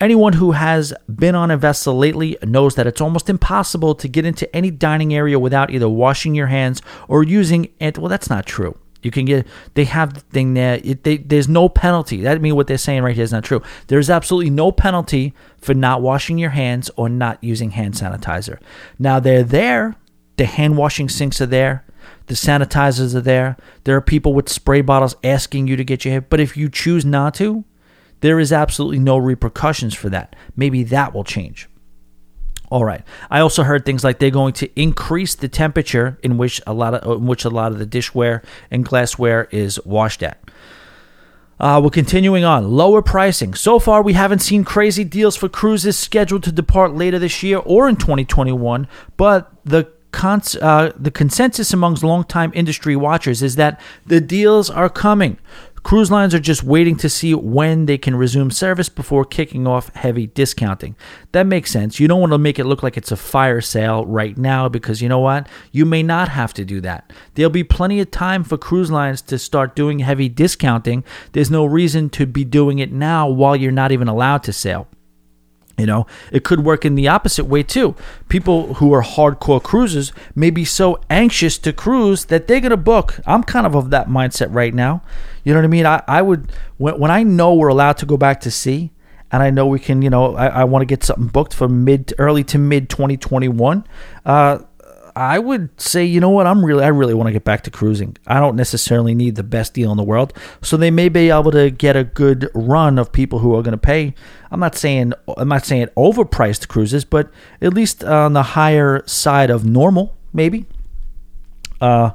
Anyone who has been on a vessel lately knows that it's almost impossible to get into any dining area without either washing your hands or using it. Well, that's not true. You can get. They have the thing there. It, they, there's no penalty. That means what they're saying right here is not true. There's absolutely no penalty for not washing your hands or not using hand sanitizer. Now they're there. The hand washing sinks are there. The sanitizers are there. There are people with spray bottles asking you to get your hand. But if you choose not to, there is absolutely no repercussions for that. Maybe that will change. All right. I also heard things like they're going to increase the temperature in which a lot of in which a lot of the dishware and glassware is washed at. Uh, we're continuing on. Lower pricing. So far, we haven't seen crazy deals for cruises scheduled to depart later this year or in 2021, but the Cons- uh, the consensus amongst longtime industry watchers is that the deals are coming. Cruise lines are just waiting to see when they can resume service before kicking off heavy discounting. That makes sense. You don't want to make it look like it's a fire sale right now because you know what? You may not have to do that. There'll be plenty of time for cruise lines to start doing heavy discounting. There's no reason to be doing it now while you're not even allowed to sail. You know, it could work in the opposite way too. People who are hardcore cruisers may be so anxious to cruise that they're going to book. I'm kind of of that mindset right now. You know what I mean? I, I would, when, when I know we're allowed to go back to sea and I know we can, you know, I, I want to get something booked for mid, early to mid 2021, uh, I would say, you know what, I'm really, I really want to get back to cruising. I don't necessarily need the best deal in the world, so they may be able to get a good run of people who are going to pay. I'm not saying, I'm not saying overpriced cruises, but at least on the higher side of normal, maybe. Uh,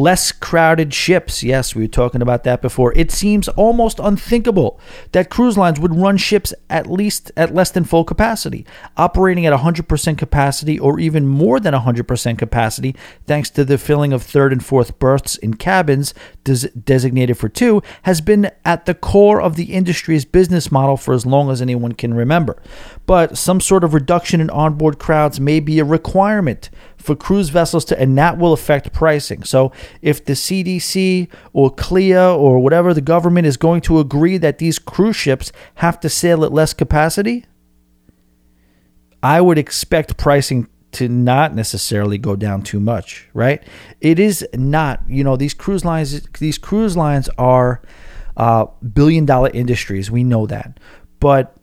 less crowded ships. Yes, we were talking about that before. It seems almost unthinkable that cruise lines would run ships at least at less than full capacity, operating at 100% capacity or even more than 100% capacity, thanks to the filling of third and fourth berths in cabins des- designated for two, has been at the core of the industry's business model for as long as anyone can remember. But some sort of reduction in onboard crowds may be a requirement for cruise vessels to, and that will affect pricing. So if the CDC or CLIA or whatever the government is going to agree that these cruise ships have to sail at less capacity, I would expect pricing to not necessarily go down too much, right? It is not, you know, these cruise lines, these cruise lines are uh, billion dollar industries. We know that. But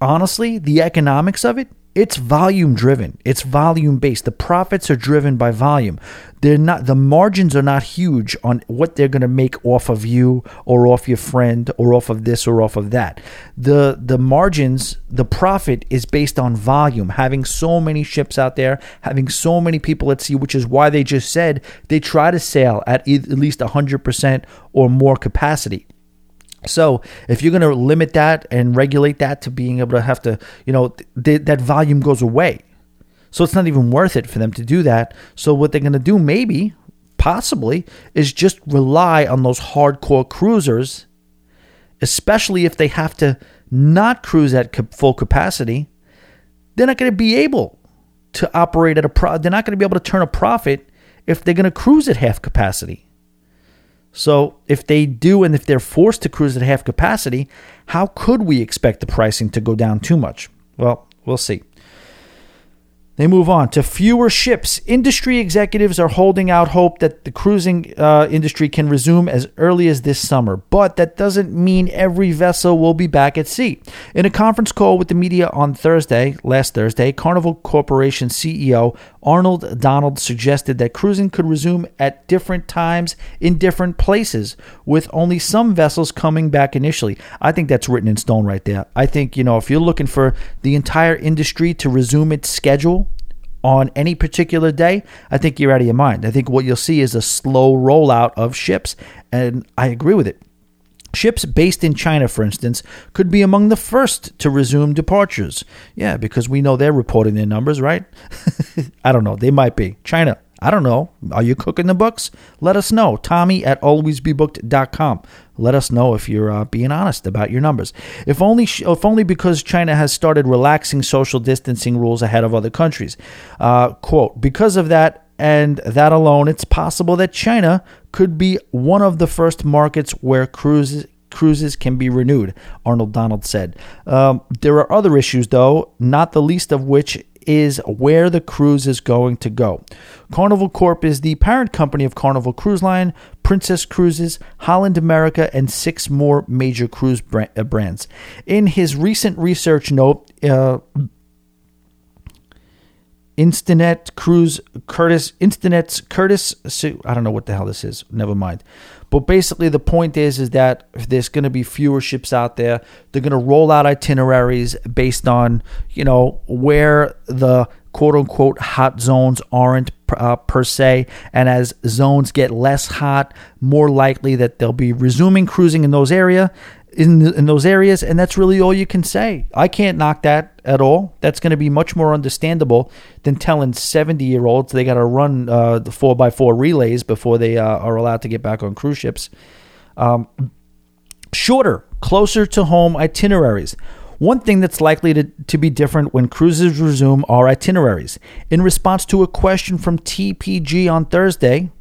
honestly, the economics of it it's volume driven. It's volume based. The profits are driven by volume. They're not the margins are not huge on what they're going to make off of you or off your friend or off of this or off of that. The the margins the profit is based on volume. Having so many ships out there having so many people at sea which is why they just said they try to sail at at least 100% or more capacity so if you're going to limit that and regulate that to being able to have to, you know, th- that volume goes away. So it's not even worth it for them to do that. So what they're going to do, maybe, possibly, is just rely on those hardcore cruisers, especially if they have to not cruise at full capacity. They're not going to be able to operate at a pro. They're not going to be able to turn a profit if they're going to cruise at half capacity. So if they do and if they're forced to cruise at half capacity, how could we expect the pricing to go down too much? Well, we'll see. They move on to fewer ships. Industry executives are holding out hope that the cruising uh, industry can resume as early as this summer, but that doesn't mean every vessel will be back at sea. In a conference call with the media on Thursday, last Thursday, Carnival Corporation CEO Arnold Donald suggested that cruising could resume at different times in different places, with only some vessels coming back initially. I think that's written in stone right there. I think, you know, if you're looking for the entire industry to resume its schedule, on any particular day, I think you're out of your mind. I think what you'll see is a slow rollout of ships, and I agree with it. Ships based in China, for instance, could be among the first to resume departures. Yeah, because we know they're reporting their numbers, right? I don't know. They might be. China, I don't know. Are you cooking the books? Let us know. Tommy at alwaysbebooked.com. Let us know if you're uh, being honest about your numbers. If only, if only because China has started relaxing social distancing rules ahead of other countries. Uh, quote, because of that and that alone, it's possible that China could be one of the first markets where cruises cruises can be renewed, Arnold Donald said. Um, there are other issues, though, not the least of which is where the cruise is going to go. Carnival Corp is the parent company of Carnival Cruise Line, Princess Cruises, Holland America, and six more major cruise uh, brands. In his recent research note, uh, Instinet Cruise Curtis Instinet's Curtis I don't know what the hell this is. Never mind. But basically the point is is that there's going to be fewer ships out there. They're going to roll out itineraries based on, you know, where the quote unquote hot zones aren't uh, per se. And as zones get less hot, more likely that they'll be resuming cruising in those area in in those areas, and that's really all you can say. I can't knock that at all. That's going to be much more understandable than telling seventy year olds they got to run uh, the four by four relays before they uh, are allowed to get back on cruise ships. Um, shorter, closer to home itineraries. One thing that's likely to, to be different when cruises resume are itineraries. In response to a question from TPG on Thursday,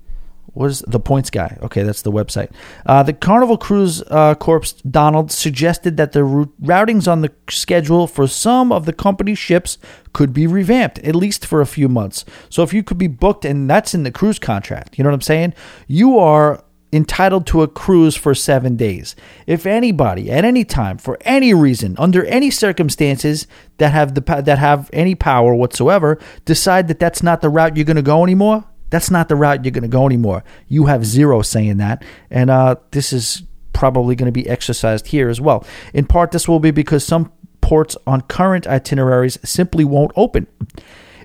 was the points guy? Okay, that's the website. Uh, the Carnival Cruise uh, Corp's Donald suggested that the routings on the schedule for some of the company's ships could be revamped, at least for a few months. So if you could be booked, and that's in the cruise contract, you know what I'm saying? You are entitled to a cruise for seven days. If anybody, at any time, for any reason, under any circumstances that have the that have any power whatsoever, decide that that's not the route you're going to go anymore, that's not the route you're going to go anymore. You have zero saying that. And uh, this is probably going to be exercised here as well. In part, this will be because some ports on current itineraries simply won't open.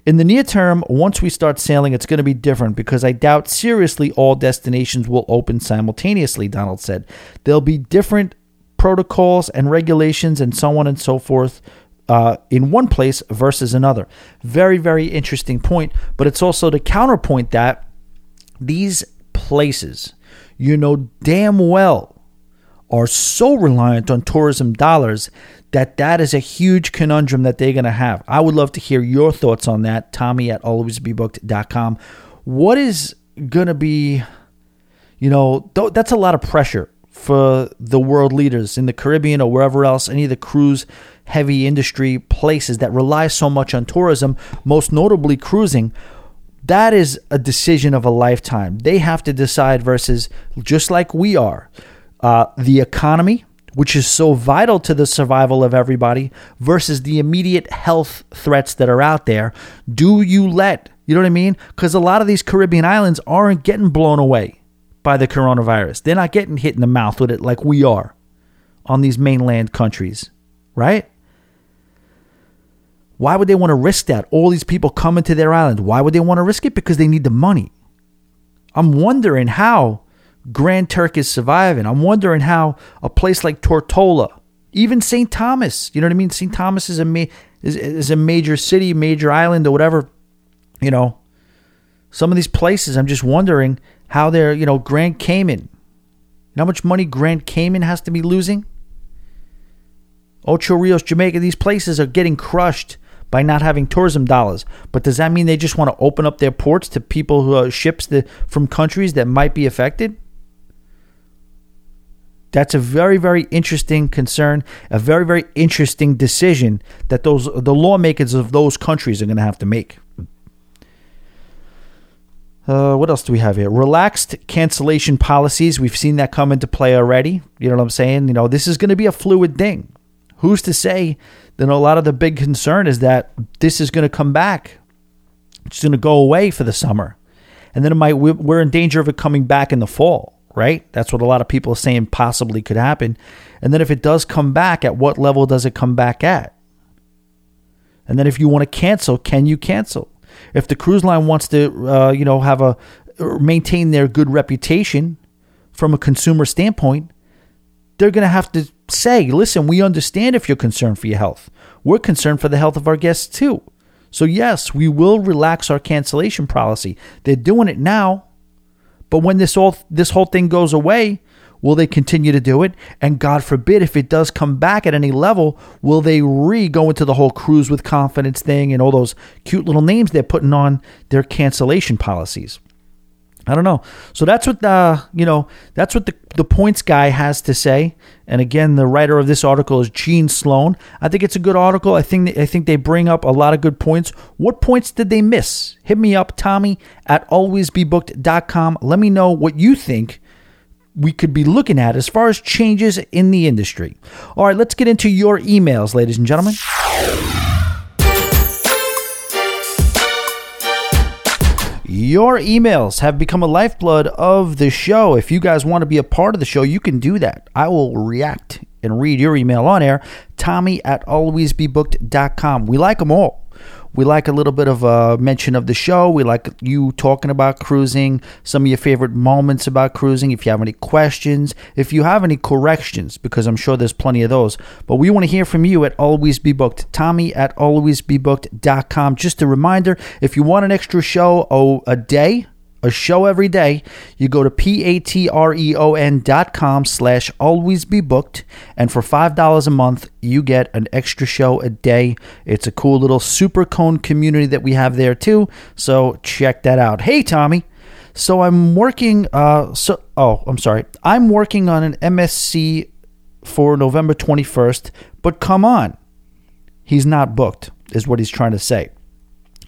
In the near term, once we start sailing, it's going to be different because I doubt seriously all destinations will open simultaneously, Donald said. There'll be different protocols and regulations and so on and so forth uh, in one place versus another. Very, very interesting point. But it's also to counterpoint that these places, you know damn well, are so reliant on tourism dollars that that is a huge conundrum that they're going to have. I would love to hear your thoughts on that. Tommy at alwaysbebooked.com. What is going to be, you know, th- that's a lot of pressure for the world leaders in the Caribbean or wherever else, any of the cruise heavy industry places that rely so much on tourism, most notably cruising, that is a decision of a lifetime. They have to decide versus just like we are, uh, the economy, which is so vital to the survival of everybody, versus the immediate health threats that are out there. Do you let, you know what I mean? Because a lot of these Caribbean islands aren't getting blown away by the coronavirus. They're not getting hit in the mouth with it like we are on these mainland countries, right? Why would they want to risk that? All these people coming to their island. Why would they want to risk it? Because they need the money. I'm wondering how Grand Turk is surviving. I'm wondering how a place like Tortola, even St. Thomas, you know what I mean? St. Thomas is a ma- is, is a major city, major island, or whatever. You know, some of these places, I'm just wondering how they're, you know, Grand Cayman. You know how much money Grand Cayman has to be losing? Ocho Rios, Jamaica, these places are getting crushed by not having tourism dollars. But does that mean they just want to open up their ports to people who are ships that, from countries that might be affected? That's a very, very interesting concern, a very, very interesting decision that those the lawmakers of those countries are going to have to make. Uh, what else do we have here? Relaxed cancellation policies. We've seen that come into play already. You know what I'm saying? You know, this is going to be a fluid thing. Who's to say that a lot of the big concern is that this is going to come back? It's going to go away for the summer. And then it might, we're in danger of it coming back in the fall, right? That's what a lot of people are saying possibly could happen. And then if it does come back, at what level does it come back at? And then if you want to cancel, can you cancel? If the cruise line wants to, uh, you know, have a maintain their good reputation from a consumer standpoint, they're going to have to say, listen, we understand if you're concerned for your health. We're concerned for the health of our guests too. So, yes, we will relax our cancellation policy. They're doing it now. But when this all this whole thing goes away, Will they continue to do it? And God forbid, if it does come back at any level, will they re go into the whole cruise with confidence thing and all those cute little names they're putting on their cancellation policies? I don't know. So that's what the you know that's what the the points guy has to say. And again, the writer of this article is Gene Sloan. I think it's a good article. I think I think they bring up a lot of good points. What points did they miss? Hit me up, Tommy at alwaysbebooked.com. Let me know what you think we could be looking at as far as changes in the industry. All right, let's get into your emails, ladies and gentlemen. Your emails have become a lifeblood of the show. If you guys want to be a part of the show, you can do that. I will react and read your email on air. Tommy at alwaysbebooked.com. We like them all. We like a little bit of a mention of the show. We like you talking about cruising, some of your favorite moments about cruising. If you have any questions, if you have any corrections, because I'm sure there's plenty of those. But we want to hear from you at Always Be Booked. Tommy at alwaysbebooked.com. Just a reminder if you want an extra show oh, a day, a show every day, you go to p-a-t-r-e-o-n dot com slash always be booked, and for $5 a month, you get an extra show a day. It's a cool little super cone community that we have there too, so check that out. Hey, Tommy. So I'm working, uh, so, oh, I'm sorry. I'm working on an MSC for November 21st, but come on. He's not booked, is what he's trying to say.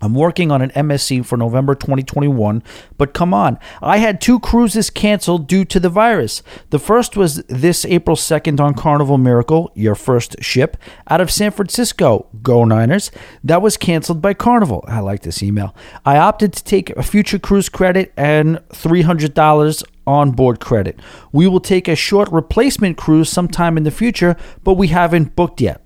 I'm working on an MSC for November 2021, but come on. I had two cruises canceled due to the virus. The first was this April 2nd on Carnival Miracle, your first ship, out of San Francisco. Go Niners. That was canceled by Carnival. I like this email. I opted to take a future cruise credit and $300 on board credit. We will take a short replacement cruise sometime in the future, but we haven't booked yet.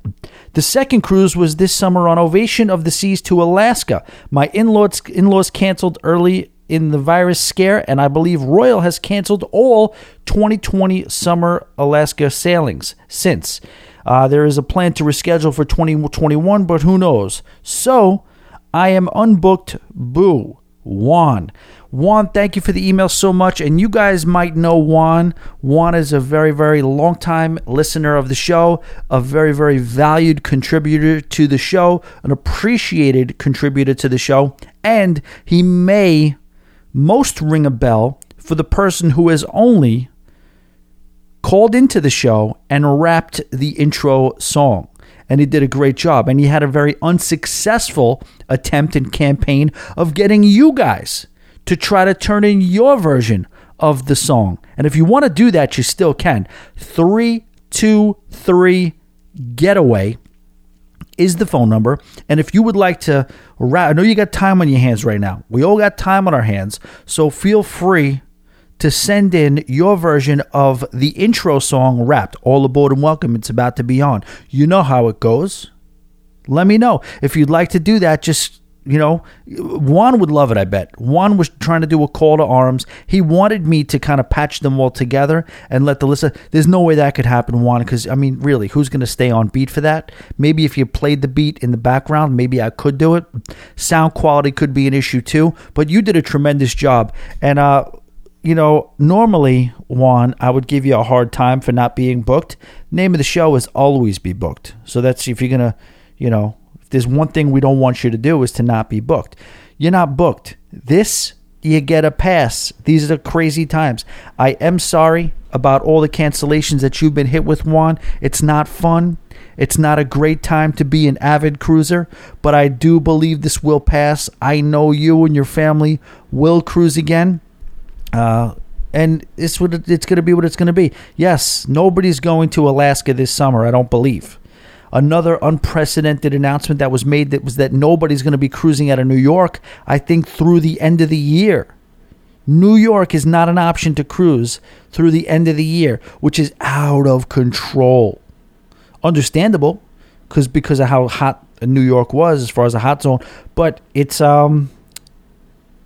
The second cruise was this summer on Ovation of the Seas to Alaska. My in-laws in-laws canceled early in the virus scare, and I believe Royal has canceled all 2020 summer Alaska sailings since. Uh, there is a plan to reschedule for 2021, but who knows? So I am unbooked. Boo. Juan. Juan, thank you for the email so much. And you guys might know Juan. Juan is a very, very long time listener of the show, a very, very valued contributor to the show, an appreciated contributor to the show. And he may most ring a bell for the person who has only called into the show and rapped the intro song and he did a great job. And he had a very unsuccessful attempt and campaign of getting you guys to try to turn in your version of the song. And if you want to do that, you still can. 323 Getaway is the phone number. And if you would like to, I know you got time on your hands right now. We all got time on our hands. So feel free to send in your version of the intro song wrapped. All aboard and welcome. It's about to be on. You know how it goes. Let me know. If you'd like to do that, just you know, Juan would love it, I bet. Juan was trying to do a call to arms. He wanted me to kind of patch them all together and let the listen. There's no way that could happen, Juan, because, I mean, really, who's going to stay on beat for that? Maybe if you played the beat in the background, maybe I could do it. Sound quality could be an issue too, but you did a tremendous job. And, uh, you know, normally, Juan, I would give you a hard time for not being booked. Name of the show is Always Be Booked. So that's if you're going to, you know, if there's one thing we don't want you to do is to not be booked. You're not booked. This you get a pass. These are crazy times. I am sorry about all the cancellations that you've been hit with, Juan. It's not fun. It's not a great time to be an avid cruiser, but I do believe this will pass. I know you and your family will cruise again. Uh, and it's what it- it's going to be what it's going to be. Yes, nobody's going to Alaska this summer, I don't believe. Another unprecedented announcement that was made that was that nobody's going to be cruising out of New York, I think through the end of the year. New York is not an option to cruise through the end of the year, which is out of control. Understandable, because because of how hot New York was as far as a hot zone, but it's um,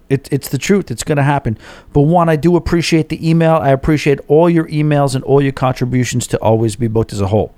it, it's the truth. It's going to happen. But one, I do appreciate the email. I appreciate all your emails and all your contributions to always be booked as a whole.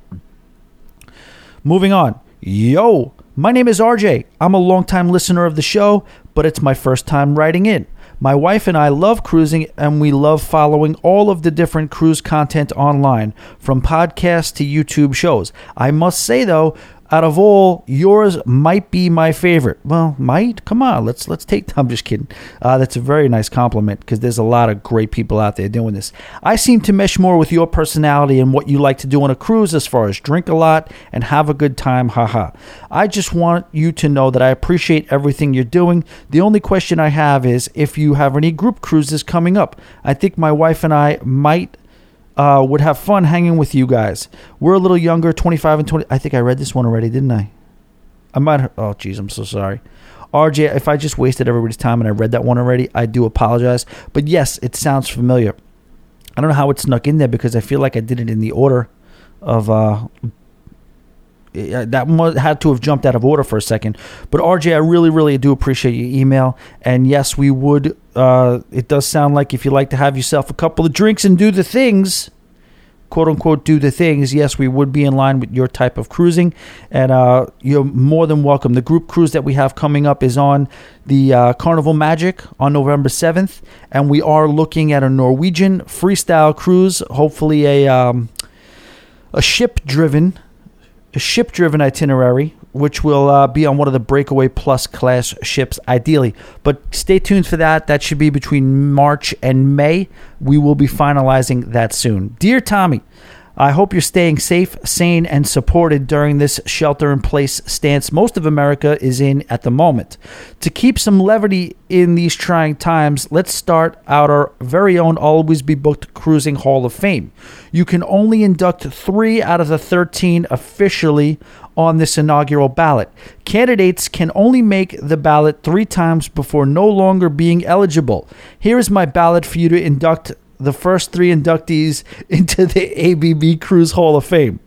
Moving on. Yo, my name is RJ. I'm a longtime listener of the show, but it's my first time writing in. My wife and I love cruising and we love following all of the different cruise content online, from podcasts to YouTube shows. I must say though, out of all, yours might be my favorite. Well, might? Come on, let's let's take. I'm just kidding. Uh, that's a very nice compliment because there's a lot of great people out there doing this. I seem to mesh more with your personality and what you like to do on a cruise, as far as drink a lot and have a good time. Haha. I just want you to know that I appreciate everything you're doing. The only question I have is if you have any group cruises coming up. I think my wife and I might uh, would have fun hanging with you guys. We're a little younger, 25 and 20. I think I read this one already, didn't I? I might. Oh, jeez, I'm so sorry. RJ, if I just wasted everybody's time and I read that one already, I do apologize. But yes, it sounds familiar. I don't know how it snuck in there because I feel like I did it in the order of. Uh, that had to have jumped out of order for a second. But RJ, I really, really do appreciate your email. And yes, we would. Uh, it does sound like if you like to have yourself a couple of drinks and do the things, quote unquote, do the things. Yes, we would be in line with your type of cruising, and uh, you're more than welcome. The group cruise that we have coming up is on the uh, Carnival Magic on November seventh, and we are looking at a Norwegian freestyle cruise. Hopefully, a um, a ship driven a ship driven itinerary, which will uh, be on one of the Breakaway Plus class ships, ideally. But stay tuned for that. That should be between March and May. We will be finalizing that soon. Dear Tommy, I hope you're staying safe, sane, and supported during this shelter in place stance most of America is in at the moment. To keep some levity in these trying times, let's start out our very own Always Be Booked Cruising Hall of Fame. You can only induct three out of the 13 officially on this inaugural ballot. Candidates can only make the ballot three times before no longer being eligible. Here is my ballot for you to induct the first three inductees into the ABB Cruise Hall of Fame.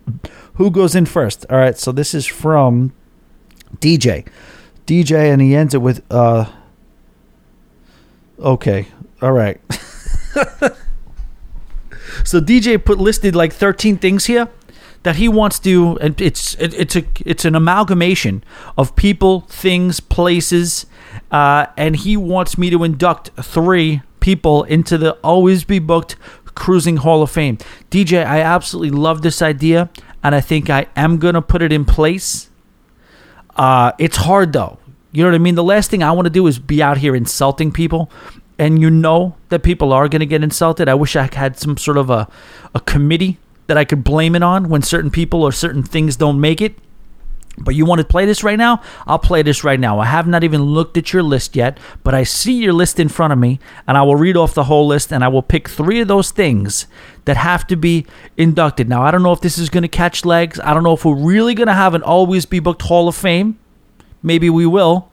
Who goes in first? All right, so this is from DJ. DJ, and he ends it with, uh, okay, all right. so DJ put listed like 13 things here that he wants to and it's it, it's a it's an amalgamation of people things places uh, and he wants me to induct three people into the always be booked cruising hall of fame. Dj i absolutely love this idea and i think i am going to put it in place. Uh, it's hard though. You know what i mean? The last thing i want to do is be out here insulting people. And you know that people are going to get insulted. I wish i had some sort of a, a committee that I could blame it on when certain people or certain things don't make it. But you want to play this right now? I'll play this right now. I have not even looked at your list yet, but I see your list in front of me, and I will read off the whole list, and I will pick three of those things that have to be inducted. Now, I don't know if this is going to catch legs. I don't know if we're really going to have an Always Be Booked Hall of Fame. Maybe we will.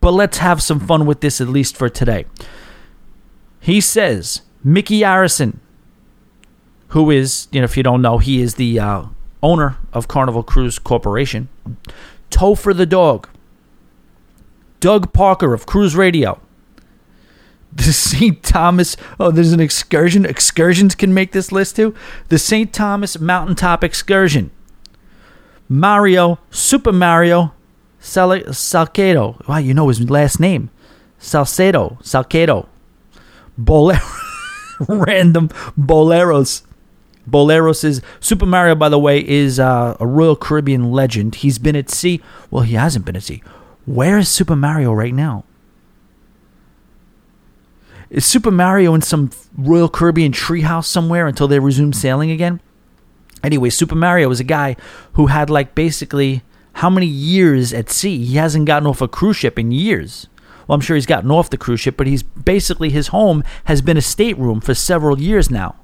But let's have some fun with this at least for today. He says Micky Arison, who is, you know, if you don't know, he is the uh, owner of Carnival Cruise Corporation. Topher the Dog. Doug Parker of Cruise Radio. The St. Thomas, oh, there's an excursion. Excursions can make this list too. The St. Thomas Mountaintop Excursion. Mario, Super Mario, Sal- Salcedo. Wow, you know his last name. Salcedo, Salcedo. Bolero. Random Boleros. Boleros Super Mario, by the way, is uh, a Royal Caribbean legend. He's been at sea. Well, he hasn't been at sea. Where is Super Mario right now? Is Super Mario in some Royal Caribbean treehouse somewhere until they resume sailing again? Anyway, Super Mario was a guy who had like basically how many years at sea? He hasn't gotten off a cruise ship in years. Well, I'm sure he's gotten off the cruise ship, but he's basically his home has been a stateroom for several years now.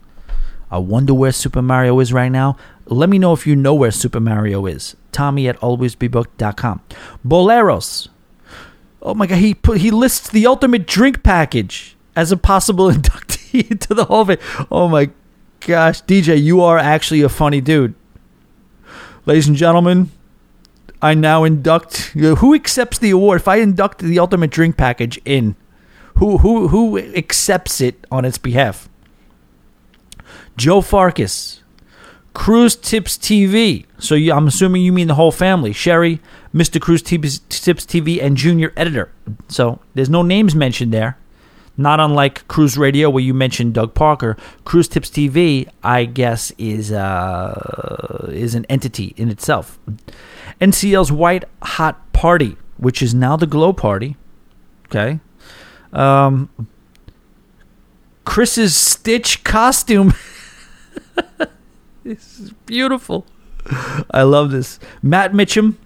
I wonder where Super Mario is right now. Let me know if you know where Super Mario is. Tommy at alwaysbebooked.com. Boleros. Oh my god, he put he lists the ultimate drink package as a possible inductee into the Hall of Fame. Oh my gosh, DJ, you are actually a funny dude. Ladies and gentlemen, I now induct. Who accepts the award? If I induct the ultimate drink package in, who who who accepts it on its behalf? Joe Farcus, Cruise Tips TV. So you, I'm assuming you mean the whole family. Sherry, Mr. Cruise Tips, TV, and Junior Editor. So there's no names mentioned there. Not unlike Cruise Radio, where you mentioned Doug Parker. Cruise Tips TV, I guess, is uh, is an entity in itself. NCL's White Hot Party, which is now the Glow Party. Okay. Um, Chris's Stitch costume. this is beautiful. I love this. Matt Mitchum.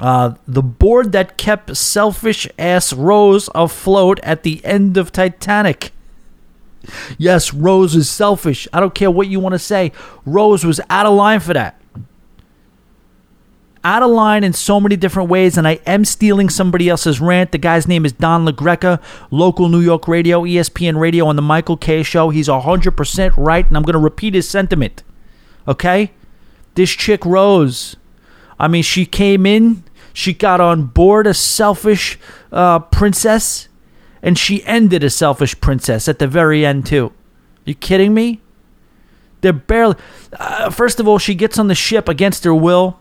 Uh, the board that kept selfish ass Rose afloat at the end of Titanic. Yes, Rose is selfish. I don't care what you want to say. Rose was out of line for that out of line in so many different ways, and I am stealing somebody else's rant. The guy's name is Don LaGreca, local New York radio, ESPN radio, on the Michael Kay Show. He's 100% right, and I'm going to repeat his sentiment. Okay? This chick Rose, I mean, she came in, she got on board a selfish uh, princess, and she ended a selfish princess at the very end, too. You kidding me? They're barely. Uh, first of all, she gets on the ship against her will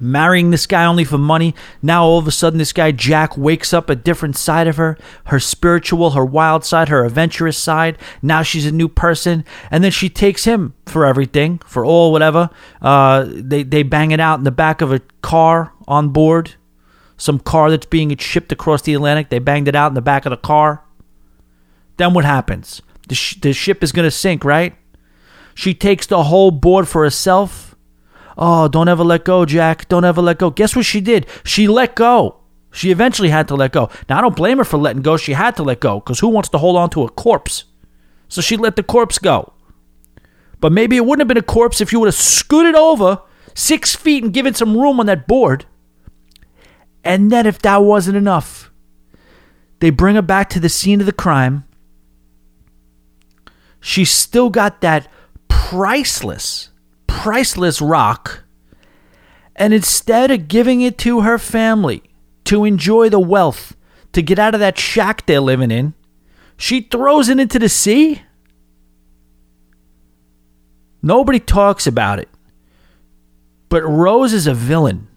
marrying this guy only for money. Now all of a sudden, this guy Jack wakes up a different side of her, her spiritual, her wild side, her adventurous side. Now she's a new person, and then she takes him for everything, for all whatever. Uh, they they bang it out in the back of a car on board, some car that's being shipped across the Atlantic. They banged it out in the back of the car. Then what happens? The, sh- the ship is going to sink, right? She takes the whole board for herself Oh, don't ever let go, Jack. Don't ever let go. Guess what she did? She let go. She eventually had to let go. Now, I don't blame her for letting go. She had to let go because who wants to hold on to a corpse? So she let the corpse go. But maybe it wouldn't have been a corpse if you would have scooted over six feet and given some room on that board. And then, if that wasn't enough, they bring her back to the scene of the crime. She's still got that priceless priceless rock, and instead of giving it to her family to enjoy the wealth, to get out of that shack they're living in, she throws it into the sea. Nobody talks about it. But Rose is a villain.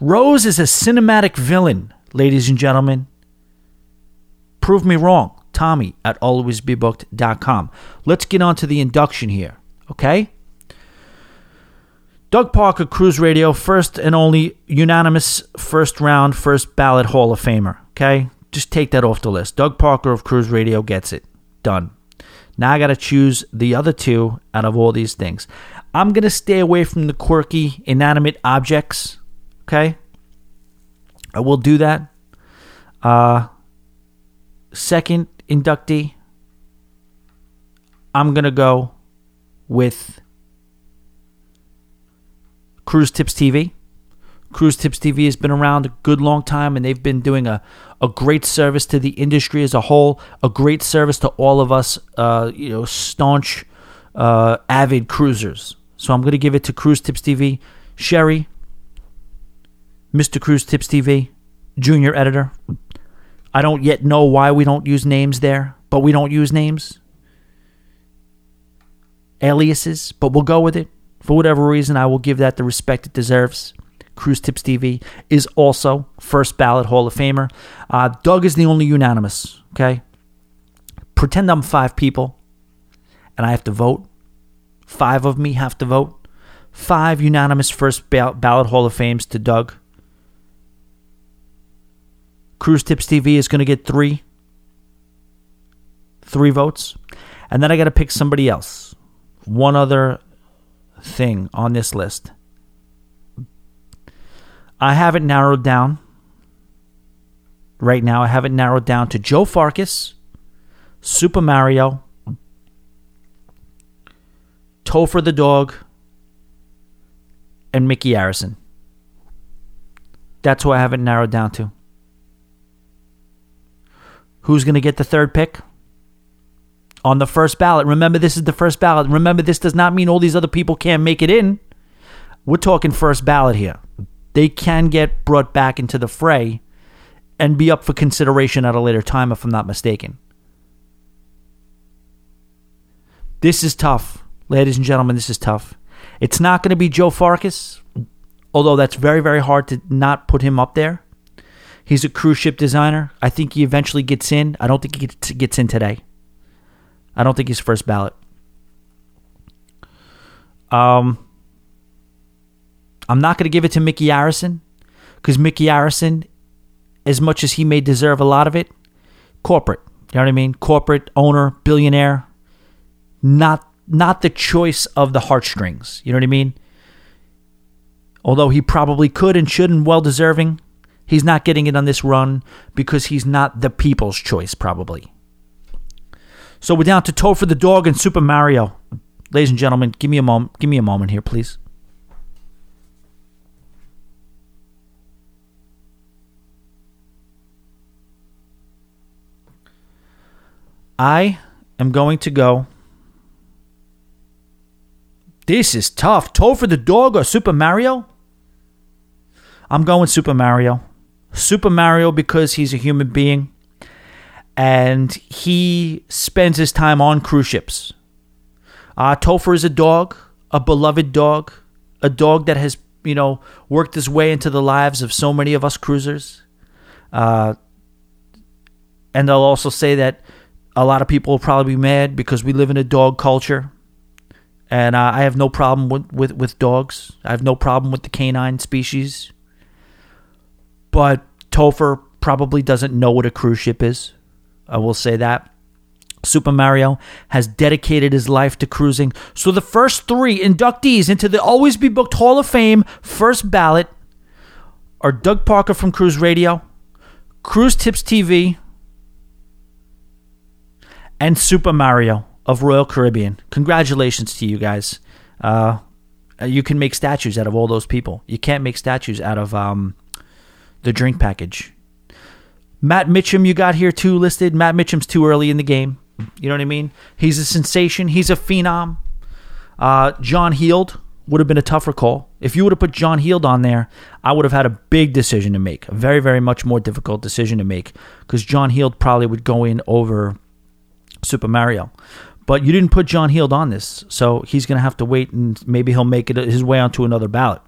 Rose is a cinematic villain, ladies and gentlemen. Prove me wrong. Tommy at alwaysbebooked.com. Let's get on to the induction here, okay? Doug Parker, Cruise Radio, first and only unanimous first round, first ballot Hall of Famer. Okay? Just take that off the list. Doug Parker of Cruise Radio gets it. Done. Now I got to choose the other two out of all these things. I'm going to stay away from the quirky, inanimate objects. Okay? I will do that. Uh, second inductee, I'm going to go with Cruise Tips TV. Cruise Tips TV has been around a good long time and they've been doing a, a great service to the industry as a whole, a great service to all of us, uh, you know, staunch, uh, avid cruisers. So I'm going to give it to Cruise Tips TV. Sherry, Mr. Cruise Tips TV, junior editor. I don't yet know why we don't use names there, but we don't use names. Aliases, but we'll go with it. For whatever reason, I will give that the respect it deserves. Cruise Tips TV is also first ballot Hall of Famer. Uh, Doug is the only unanimous. Okay, pretend I'm five people, and I have to vote. Five of me have to vote. Five unanimous first ballot Hall of Fames to Doug. Cruise Tips TV is going to get three, three votes, and then I got to pick somebody else. One other thing on this list. I have it narrowed down. Right now, I have it narrowed down to Joe Farcus, Super Mario, Topher the dog, and Micky Arison. That's who I have it narrowed down to. Who's going to get the third pick? On the first ballot. Remember, this is the first ballot. Remember, this does not mean all these other people can't make it in. We're talking first ballot here. They can get brought back into the fray and be up for consideration at a later time, if I'm not mistaken. This is tough. Ladies and gentlemen, this is tough. It's not going to be Joe Farcus, although that's very, very hard to not put him up there. He's a cruise ship designer. I think he eventually gets in. I don't think he gets in today. I don't think he's first ballot. Um, I'm not going to give it to Micky Arison because Micky Arison, as much as he may deserve a lot of it, corporate. You know what I mean? Corporate owner, billionaire, not not the choice of the heartstrings. You know what I mean? Although he probably could and should and well deserving, he's not getting it on this run because he's not the people's choice, probably. So we're down to Topher the dog and Super Mario. Ladies and gentlemen, give me a moment. Give me a moment here, please. I am going to go this is tough. Topher the dog or Super Mario? I'm going Super Mario. Super Mario because he's a human being and he spends his time on cruise ships. Uh, Topher is a dog, a beloved dog, a dog that has, you know, worked his way into the lives of so many of us cruisers. Uh, and I'll also say that a lot of people will probably be mad because we live in a dog culture and uh, I have no problem with, with, with dogs. I have no problem with the canine species. But Topher probably doesn't know what a cruise ship is. I will say that. Super Mario has dedicated his life to cruising. So the first three inductees into the Always Be Booked Hall of Fame first ballot are Doug Parker from Cruise Radio, Cruise Tips TV, and Super Mario of Royal Caribbean. Congratulations to you guys. Uh, you can make statues out of all those people. You can't make statues out of um, the drink package. Matt Mitchum, you got here too listed. Matt Mitchum's too early in the game. You know what I mean? He's a sensation. He's a phenom. Uh, John Heald would have been a tougher call. If you would have put John Heald on there, I would have had a big decision to make. A very, very much more difficult decision to make because John Heald probably would go in over Super Mario. But you didn't put John Heald on this, so he's going to have to wait and maybe he'll make it his way onto another ballot.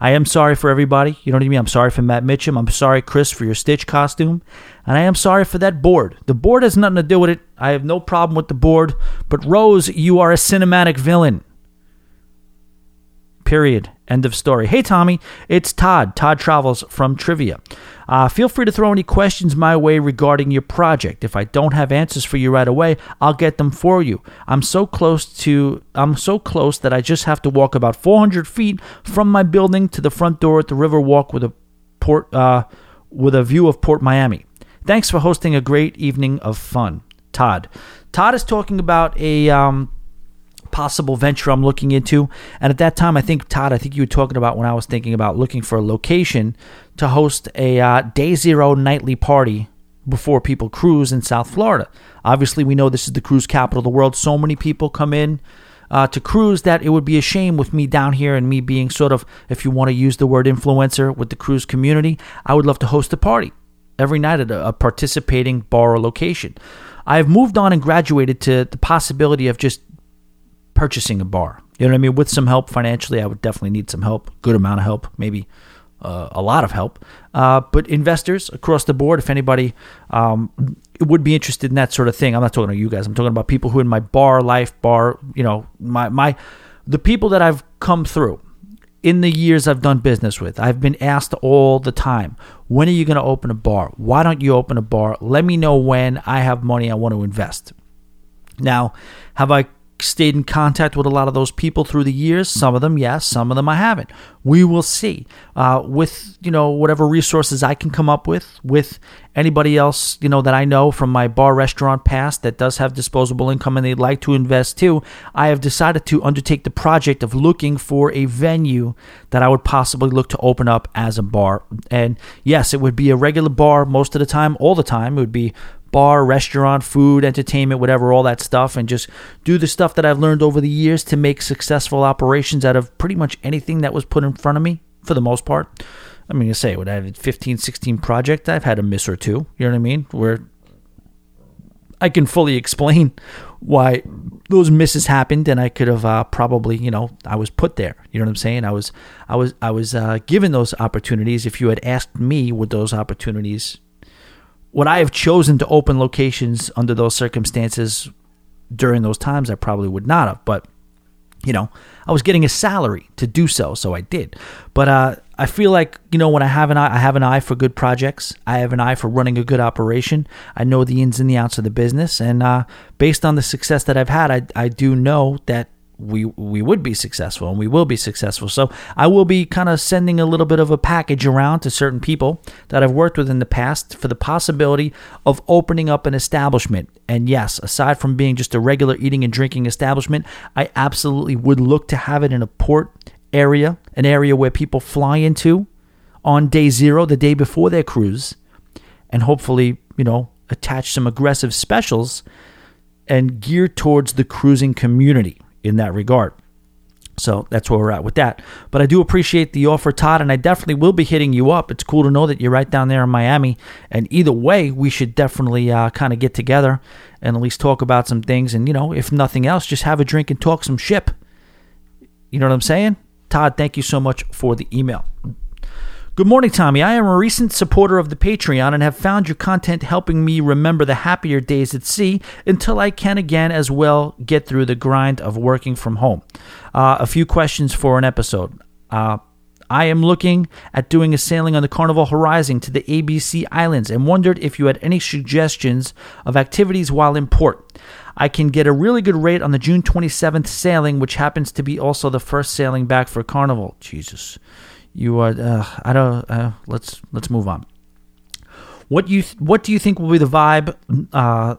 I am sorry for everybody. You know what I mean? I'm sorry for Matt Mitchum. I'm sorry, Chris, for your Stitch costume. And I am sorry for that board. The board has nothing to do with it. I have no problem with the board. But Rose, you are a cinematic villain. Period. End of story. Hey, Tommy, it's Todd. Todd Travels from Trivia. Uh, feel free to throw any questions my way regarding your project. If I don't have answers for you right away, I'll get them for you. I'm so close to I'm so close that I just have to walk about 400 feet from my building to the front door at the Riverwalk with a port uh, with a view of Port Miami. Thanks for hosting a great evening of fun, Todd. Todd is talking about a um, possible venture I'm looking into. And at that time, I think, Todd, I think you were talking about when I was thinking about looking for a location to host a uh, day zero nightly party before people cruise in South Florida. Obviously, we know this is the cruise capital of the world. So many people come in uh, to cruise that it would be a shame with me down here and me being sort of, if you want to use the word influencer with the cruise community, I would love to host a party every night at a, a participating bar or location. I have moved on and graduated to the possibility of just purchasing a bar. You know what I mean? With some help financially, I would definitely need some help, good amount of help, maybe uh, a lot of help. Uh, but investors across the board, if anybody um, would be interested in that sort of thing, I'm not talking to you guys. I'm talking about people who in my bar life, bar, you know, my my the people that I've come through in the years I've done business with, I've been asked all the time, when are you going to open a bar? Why don't you open a bar? Let me know when I have money I want to invest. Now, have I stayed in contact with a lot of those people through the years. Some of them, yes. Some of them, I haven't. We will see. Uh, with you know whatever resources I can come up with, with anybody else you know that I know from my bar restaurant past that does have disposable income and they'd like to invest too. I have decided to undertake the project of looking for a venue that I would possibly look to open up as a bar. And yes, it would be a regular bar most of the time, all the time. It would be bar, restaurant, food, entertainment, whatever, all that stuff, and just do the stuff that I've learned over the years to make successful operations out of pretty much anything that was put in front of me for the most part. I mean, you say, when I had 15, 16 projects, I've had a miss or two, you know what I mean? Where I can fully explain why those misses happened, and I could have uh, probably, you know, I was put there. You know what I'm saying? I was, I was, I was uh, given those opportunities. If you had asked me, would those opportunities would I have chosen to open locations under those circumstances during those times? I probably would not have, but you know, I was getting a salary to do so, so I did. But uh, I feel like you know when I have an eye, I have an eye for good projects. I have an eye for running a good operation. I know the ins and the outs of the business, and uh, based on the success that I've had, I I do know that we we would be successful and we will be successful. So I will be kind of sending a little bit of a package around to certain people that I've worked with in the past for the possibility of opening up an establishment. And yes, aside from being just a regular eating and drinking establishment, I absolutely would look to have it in a port area, an area where people fly into on day 0, the day before their cruise, and hopefully, you know, attach some aggressive specials and gear towards the cruising community in that regard. So that's where we're at with that. But I do appreciate the offer, Todd, and I definitely will be hitting you up. It's cool to know that you're right down there in Miami. And either way, we should definitely uh, kind of get together and at least talk about some things. And, you know, if nothing else, just have a drink and talk some ship. You know what I'm saying? Todd, thank you so much for the email. Good morning, Tommy. I am a recent supporter of the Patreon and have found your content helping me remember the happier days at sea until I can again as well get through the grind of working from home. Uh, a few questions for an episode. Uh, I am looking at doing a sailing on the Carnival Horizon to the ABC Islands and wondered if you had any suggestions of activities while in port. I can get a really good rate on the June 27th sailing, which happens to be also the first sailing back for Carnival. Jesus you are. Uh, I don't. Uh, let's let's move on. What you what do you think will be the vibe? Uh,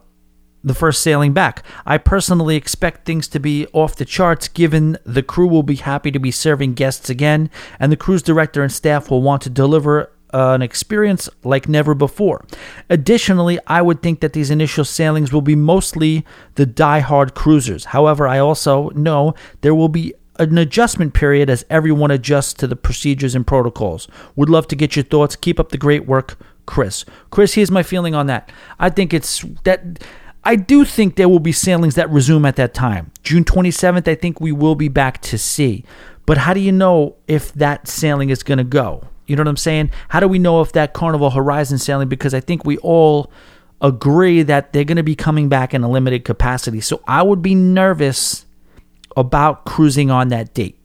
the first sailing back. I personally expect things to be off the charts given the crew will be happy to be serving guests again, and the cruise director and staff will want to deliver an experience like never before. Additionally, I would think that these initial sailings will be mostly the die-hard cruisers. However, I also know there will be an adjustment period as everyone adjusts to the procedures and protocols. Would love to get your thoughts. Keep up the great work, Chris. Chris, here's my feeling on that. I think it's that. I do think there will be sailings that resume at that time. June 27th, I think we will be back to sea. But how do you know if that sailing is going to go? You know what I'm saying? How do we know if that Carnival Horizon sailing? Because I think we all agree that they're going to be coming back in a limited capacity. So I would be nervous about cruising on that date.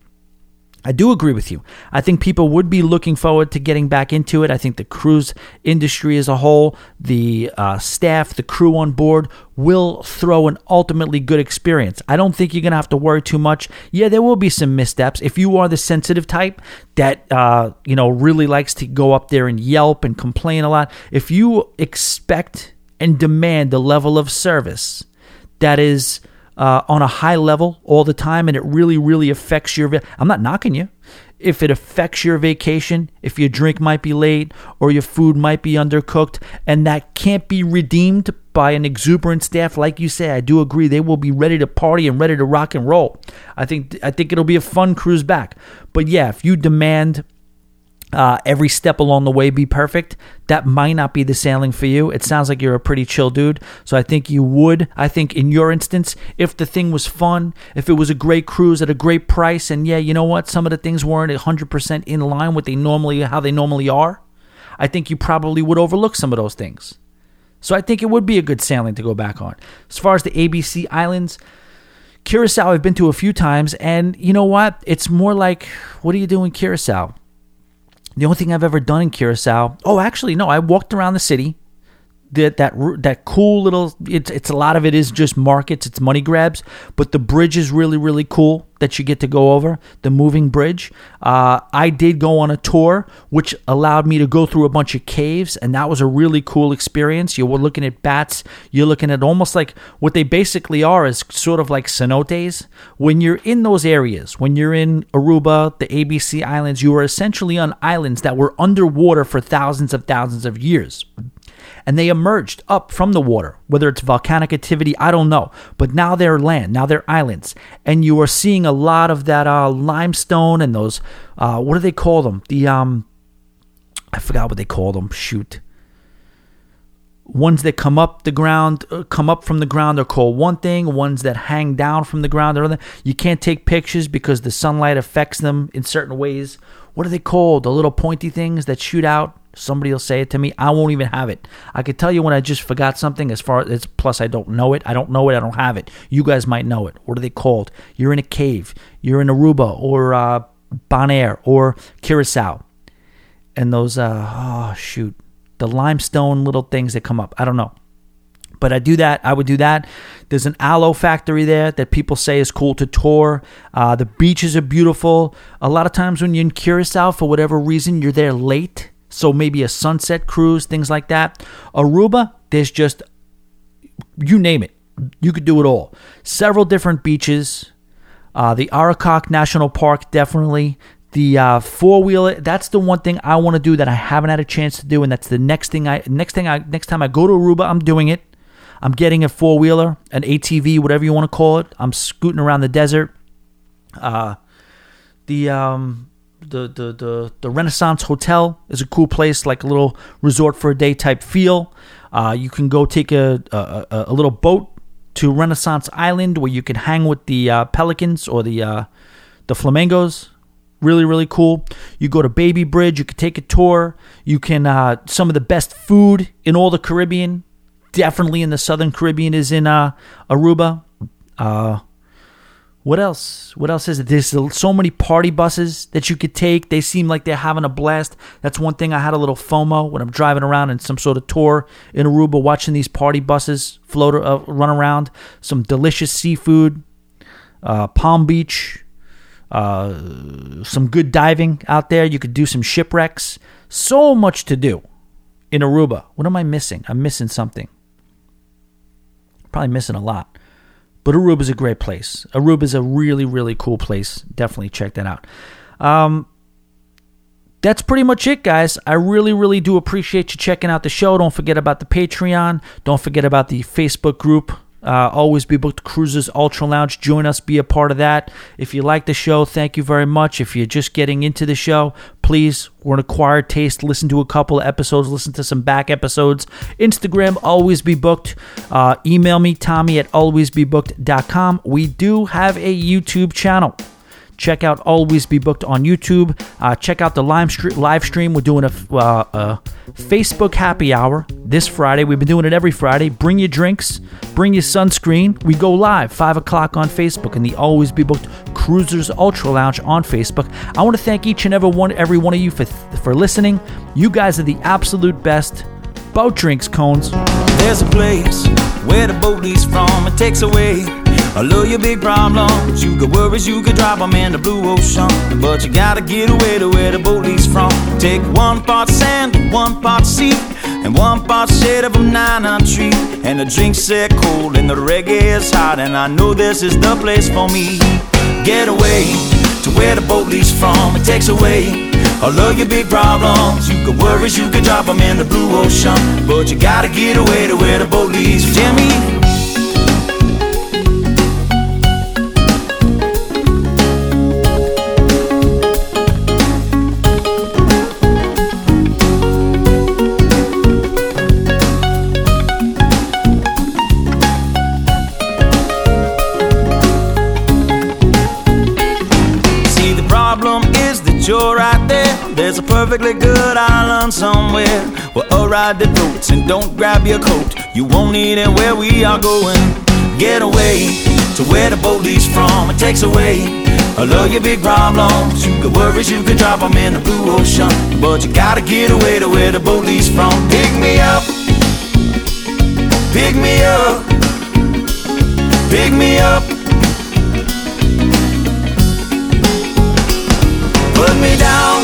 I do agree with you. I think people would be looking forward to getting back into it. I think the cruise industry as a whole, the uh, staff, the crew on board will throw an ultimately good experience. I don't think you're going to have to worry too much. Yeah, there will be some missteps. If you are the sensitive type that, uh, you know, really likes to go up there and yelp and complain a lot, if you expect and demand the level of service that is uh, on a high level all the time and it really, really affects your. Va- I'm not knocking you. If it affects your vacation, if your drink might be late or your food might be undercooked, and that can't be redeemed by an exuberant staff, like you say, I do agree they will be ready to party and ready to rock and roll. I think I think it'll be a fun cruise back. But yeah, if you demand uh, every step along the way be perfect, that might not be the sailing for you. It sounds like you're a pretty chill dude. So I think you would. I think in your instance, if the thing was fun, if it was a great cruise at a great price, and yeah, you know what, some of the things weren't 100% in line with they normally how they normally are, I think you probably would overlook some of those things. So I think it would be a good sailing to go back on. As far as the ABC Islands, Curacao, I've been to a few times, and you know what? It's more like, what do you do in Curacao? The only thing I've ever done in Curacao, oh, actually, no, I walked around the city that that that cool little it's it's a lot of it is just markets it's money grabs but the bridge is really really cool that you get to go over the moving bridge. Uh, i did go on a tour which allowed me to go through a bunch of caves and that was a really cool experience. You were looking at bats you're looking at almost like what they basically are is sort of like cenotes. When you're in those areas when you're in aruba the abc islands you are essentially on islands that were underwater for thousands of thousands of years and they emerged up from the water. Whether it's volcanic activity, I don't know. But now they're land, now they're islands. And you are seeing a lot of that uh, limestone and those, uh, what do they call them? The, um, I forgot what they call them. Shoot. Ones that come up the ground, uh, come up from the ground are called one thing. Ones that hang down from the ground are other. You can't take pictures because the sunlight affects them in certain ways. What are they called? The little pointy things that shoot out Somebody will say it to me. I won't even have it. I could tell you when I just forgot something. As far as plus, I don't know it. I don't know it. I don't have it. You guys might know it. What are they called? You're in a cave. You're in Aruba or uh, Bonaire or Curacao, and those uh, oh shoot, the limestone little things that come up. I don't know. But I do that. I would do that. There's an aloe factory there that people say is cool to tour. Uh, the beaches are beautiful. A lot of times when you're in Curacao, for whatever reason, you're there late so maybe a sunset cruise, things like that. Aruba, there's just, you name it, you could do it all. Several different beaches. Uh, the Arikok National Park, definitely. The uh, four wheeler, that's the one thing I want to do that I haven't had a chance to do, and that's the next thing I next thing I next time I go to Aruba, I'm doing it. I'm getting a four wheeler, an ATV, whatever you want to call it. I'm scooting around the desert. Uh, the um, the, the the the Renaissance Hotel is a cool place, like a little resort for a day type feel. Uh, you can go take a, a, a little boat to Renaissance Island where you can hang with the uh, pelicans or the uh, the flamingos. Really, really cool. You go to Baby Bridge. You can take a tour. You can uh, some of the best food in all the Caribbean. Definitely in the Southern Caribbean is in uh, Aruba. What else? What else is it? There's so many party buses that you could take. They seem like they're having a blast. That's one thing I had a little FOMO when I'm driving around in some sort of tour in Aruba, watching these party buses float, uh, run around. Some delicious seafood, uh, Palm Beach, uh, some good diving out there. You could do some shipwrecks. So much to do in Aruba. What am I missing? I'm missing something. Probably missing a lot. But Aruba is a great place. Aruba is a really, really cool place. Definitely check that out. Um, that's pretty much it, guys. I really, really do appreciate you checking out the show. Don't forget about the Patreon. Don't forget about the Facebook group. Uh, always be booked cruises Ultra Lounge. Join us, be a part of that. If you like the show, thank you very much. If you're just getting into the show, please, we're an acquired taste. Listen to a couple of episodes, listen to some back episodes. Instagram, always be booked. Uh, email me, Tommy at alwaysbebooked.com. We do have a YouTube channel. Check out Always Be Booked on YouTube. Uh, check out the live, stream. We're doing a, uh, a, Facebook happy hour this Friday. We've been doing it every Friday. Bring your drinks, bring your sunscreen. We go live 5 o'clock on Facebook in the Always Be Booked Cruisers Ultra Lounge on Facebook. I want to thank each and every one, every one of you for, for listening. You guys are the absolute best. Boat drinks, cones. There's a place where the boat leaves from. It takes away all of your big problems. You got worries, you could drop them in the blue ocean. But you gotta get away to where the boat leaves from. Take one part sand, one part sea, and one part shade of a nine on tree. And the drinks set cold, and the reggae is hot. And I know this is the place for me. Get away to where the boat leaves from. It takes away all of your big problems. You got worries, you could drop them in the blue ocean. But you gotta get away to where the boat leaves. Jimmy. Perfectly good island somewhere where a ride that floats and don't grab your coat. You won't need it where we are going. Get away to where the boat leaves from. It takes away all of your big problems. You got worries, you can drop them in the blue ocean. But you gotta get away to where the boat leaves from. Pick me up, pick me up, pick me up. Put me down,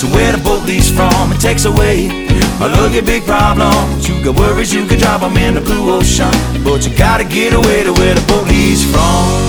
to where the boat leaves from. It takes away all of your big problems. You got worries, you can drop them in the blue ocean. But you gotta get away to where the boat leaves from.